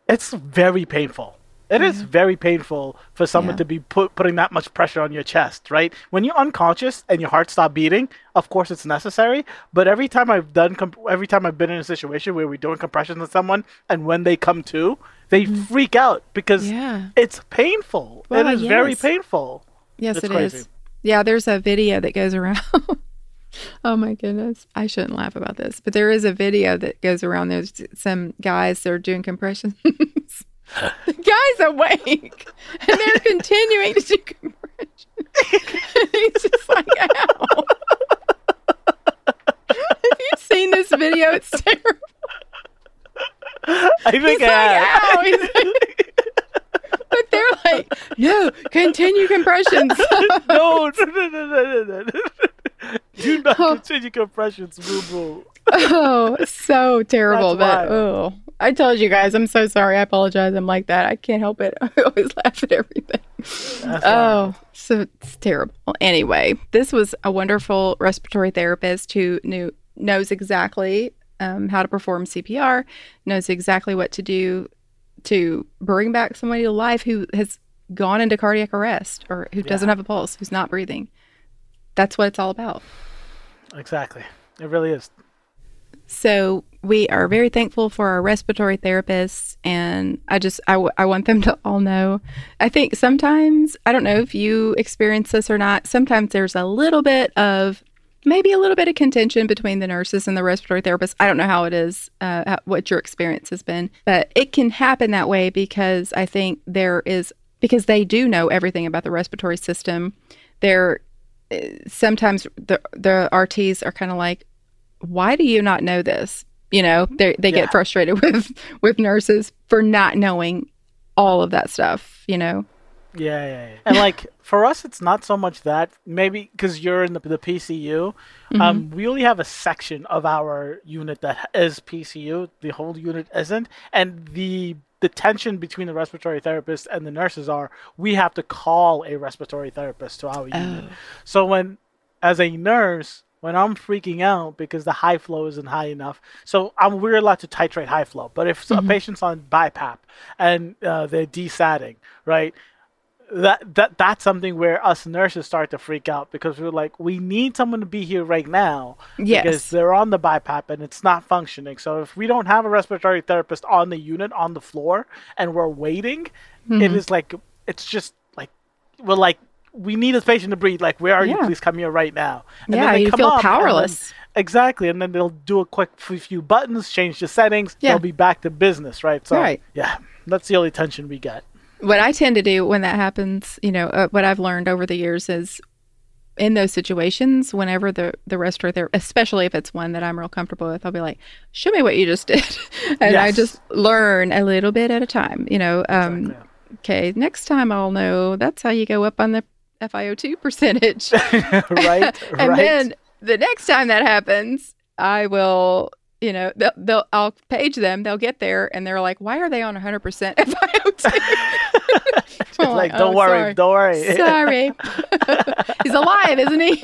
it's very painful. It is very painful for someone Yeah. to be put, putting that much pressure on your chest, right? When you're unconscious and your heart stops beating, of course it's necessary. But every time I've done, comp- every time I've been in a situation where we're doing compressions on someone, and when they come to, they freak out because Mm-hmm. Yeah. it's painful. It is very painful. Yes, It's it is. Yeah, there's a video that goes around. oh my goodness. I shouldn't laugh about this, but there is a video that goes around. There's some guys that are doing compressions. the guy's awake and they're continuing to do compressions. He's just like, ow. Have you seen this video? It's terrible. I think He's I like, have. ow. He's like, but they're like, no, continue compressions. no, no, no, no, no, no, no. Do not Oh. continue compressions, boo boo. oh, so terrible. That's but oh, I told you guys, I'm so sorry. I apologize. I'm like that. I can't help it. I always laugh at everything. That's oh, so it's terrible. Anyway, this was a wonderful respiratory therapist who knew knows exactly um, how to perform CPR, knows exactly what to do to bring back somebody to life who has gone into cardiac arrest or who doesn't have a pulse, who's not breathing. That's what it's all about. Exactly. It really is. So we are very thankful for our respiratory therapists, and I just I, w- I want them to all know. I think sometimes I don't know if you experience this or not. Sometimes there's a little bit of maybe a little bit of contention between the nurses and the respiratory therapists. I don't know how it is, uh, how- what your experience has been, but it can happen that way because I think there is because they do know everything about the respiratory system. They're uh, sometimes the the RTs are kind of like, why do you not know this? You know, they they Yeah. get frustrated with with nurses for not knowing all of that stuff. You know, Yeah, yeah, yeah. And like for us, it's not so much that maybe because you're in the, the PCU, um, we only have a section of our unit that is PCU. The whole unit isn't, and the the tension between the respiratory therapist and the nurses are we have to call a respiratory therapist to our unit. So when, as a nurse, when I'm freaking out because the high flow isn't high enough, so I'm we're allowed to titrate high flow. But if a patient's on BiPAP and uh, they're desatting, right? That that that's something where us nurses start to freak out because we're like, we need someone to be here right now yes. because they're on the BiPAP and it's not functioning. So if we don't have a respiratory therapist on the unit on the floor and we're waiting, Mm-hmm. it is like it's just like we're like we need this patient to breathe. Like, where are you? Please come here right now. And Yeah, they you come feel up, and then- powerless. exactly, and then they'll do a quick few buttons, change the settings. Yeah. They'll be back to business, right? So, Right. yeah, that's the only tension we get. What I tend to do when that happens, you know, uh, what I've learned over the years is in those situations, whenever the the therapist, especially if it's one that I'm real comfortable with, I'll be like, "Show me what you just did," and I just learn a little bit at a time. You know, um, Exactly. okay, next time I'll know that's how you go up on the FiO2 percentage, right, and right. then the next time that happens, I will. You know, they'll, they'll I'll page them. They'll get there, and they're like, "Why are they on 100 percent FiO2?" I'm like, "Oh, don't worry, sorry. don't worry. Sorry. He's alive, isn't he?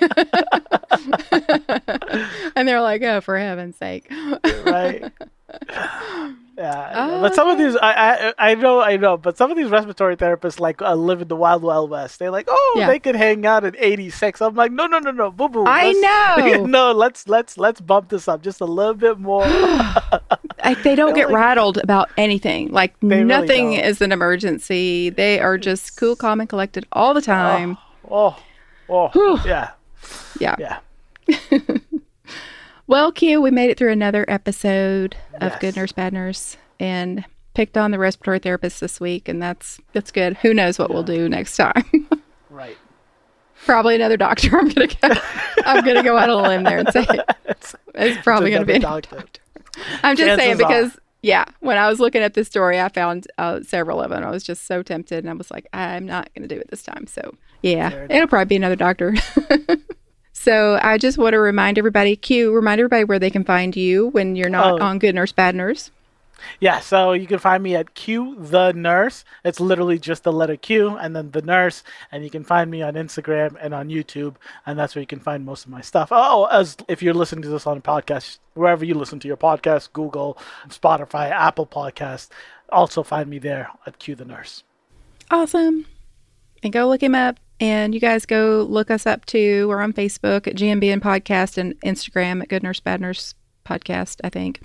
and they're like, oh, for heaven's sake. right? Yeah, Oh, but some of these, I, I, I know, I know, but some of these respiratory therapists like uh, live in the wild, wild west. They're like, oh, Yeah. they could hang out at 86. I'm like, no, no, no, no, boo, boo. I know. no, let's let's let's bump this up just a little bit more. Like, they don't get like- rattled about anything. Like, They really nothing is an emergency. They are just cool, calm, and collected all the time. oh, oh, Whew. yeah, Yeah. yeah. Well, Q, we made it through another episode of Yes. Good Nurse, Bad Nurse and picked on the respiratory therapist this week. And that's that's good. Who knows what we'll do next time? Right. probably another doctor. I'm gonna go. I'm gonna go out on a limb there and say It's, it's probably gonna be another another doctor. I'm just saying Chances are. because yeah, when I was looking at this story, I found uh, several of them. I was just so tempted, and I was like, I'm not going to do it this time. So yeah, it'll probably be another doctor. so I just want to remind everybody, Q, remind everybody where they can find you when you're not Oh. on Good Nurse Bad Nurse. Yeah, so you can find me at Q the Nurse. It's literally just the letter Q and then the Nurse, and you can find me on Instagram and on YouTube, and that's where you can find most of my stuff. Oh, as if you're listening to this on a podcast, wherever you listen to your podcast, Google, Spotify, Apple Podcast, also find me there at Q the Nurse. Awesome. And go look him up. And you guys go look us up too. We're on Facebook at GNBN Podcast and Instagram at Good Nurse Bad Nurse Podcast, I think.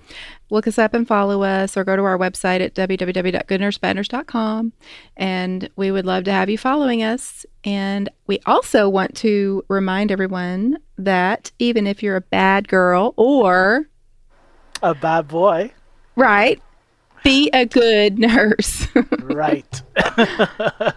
Look us up and follow us or go to our website at www.goodnursebadnurse.com. And we would love to have you following us. And we also want to remind everyone that even if you're a bad girl or, A bad boy, right, be a good nurse. right?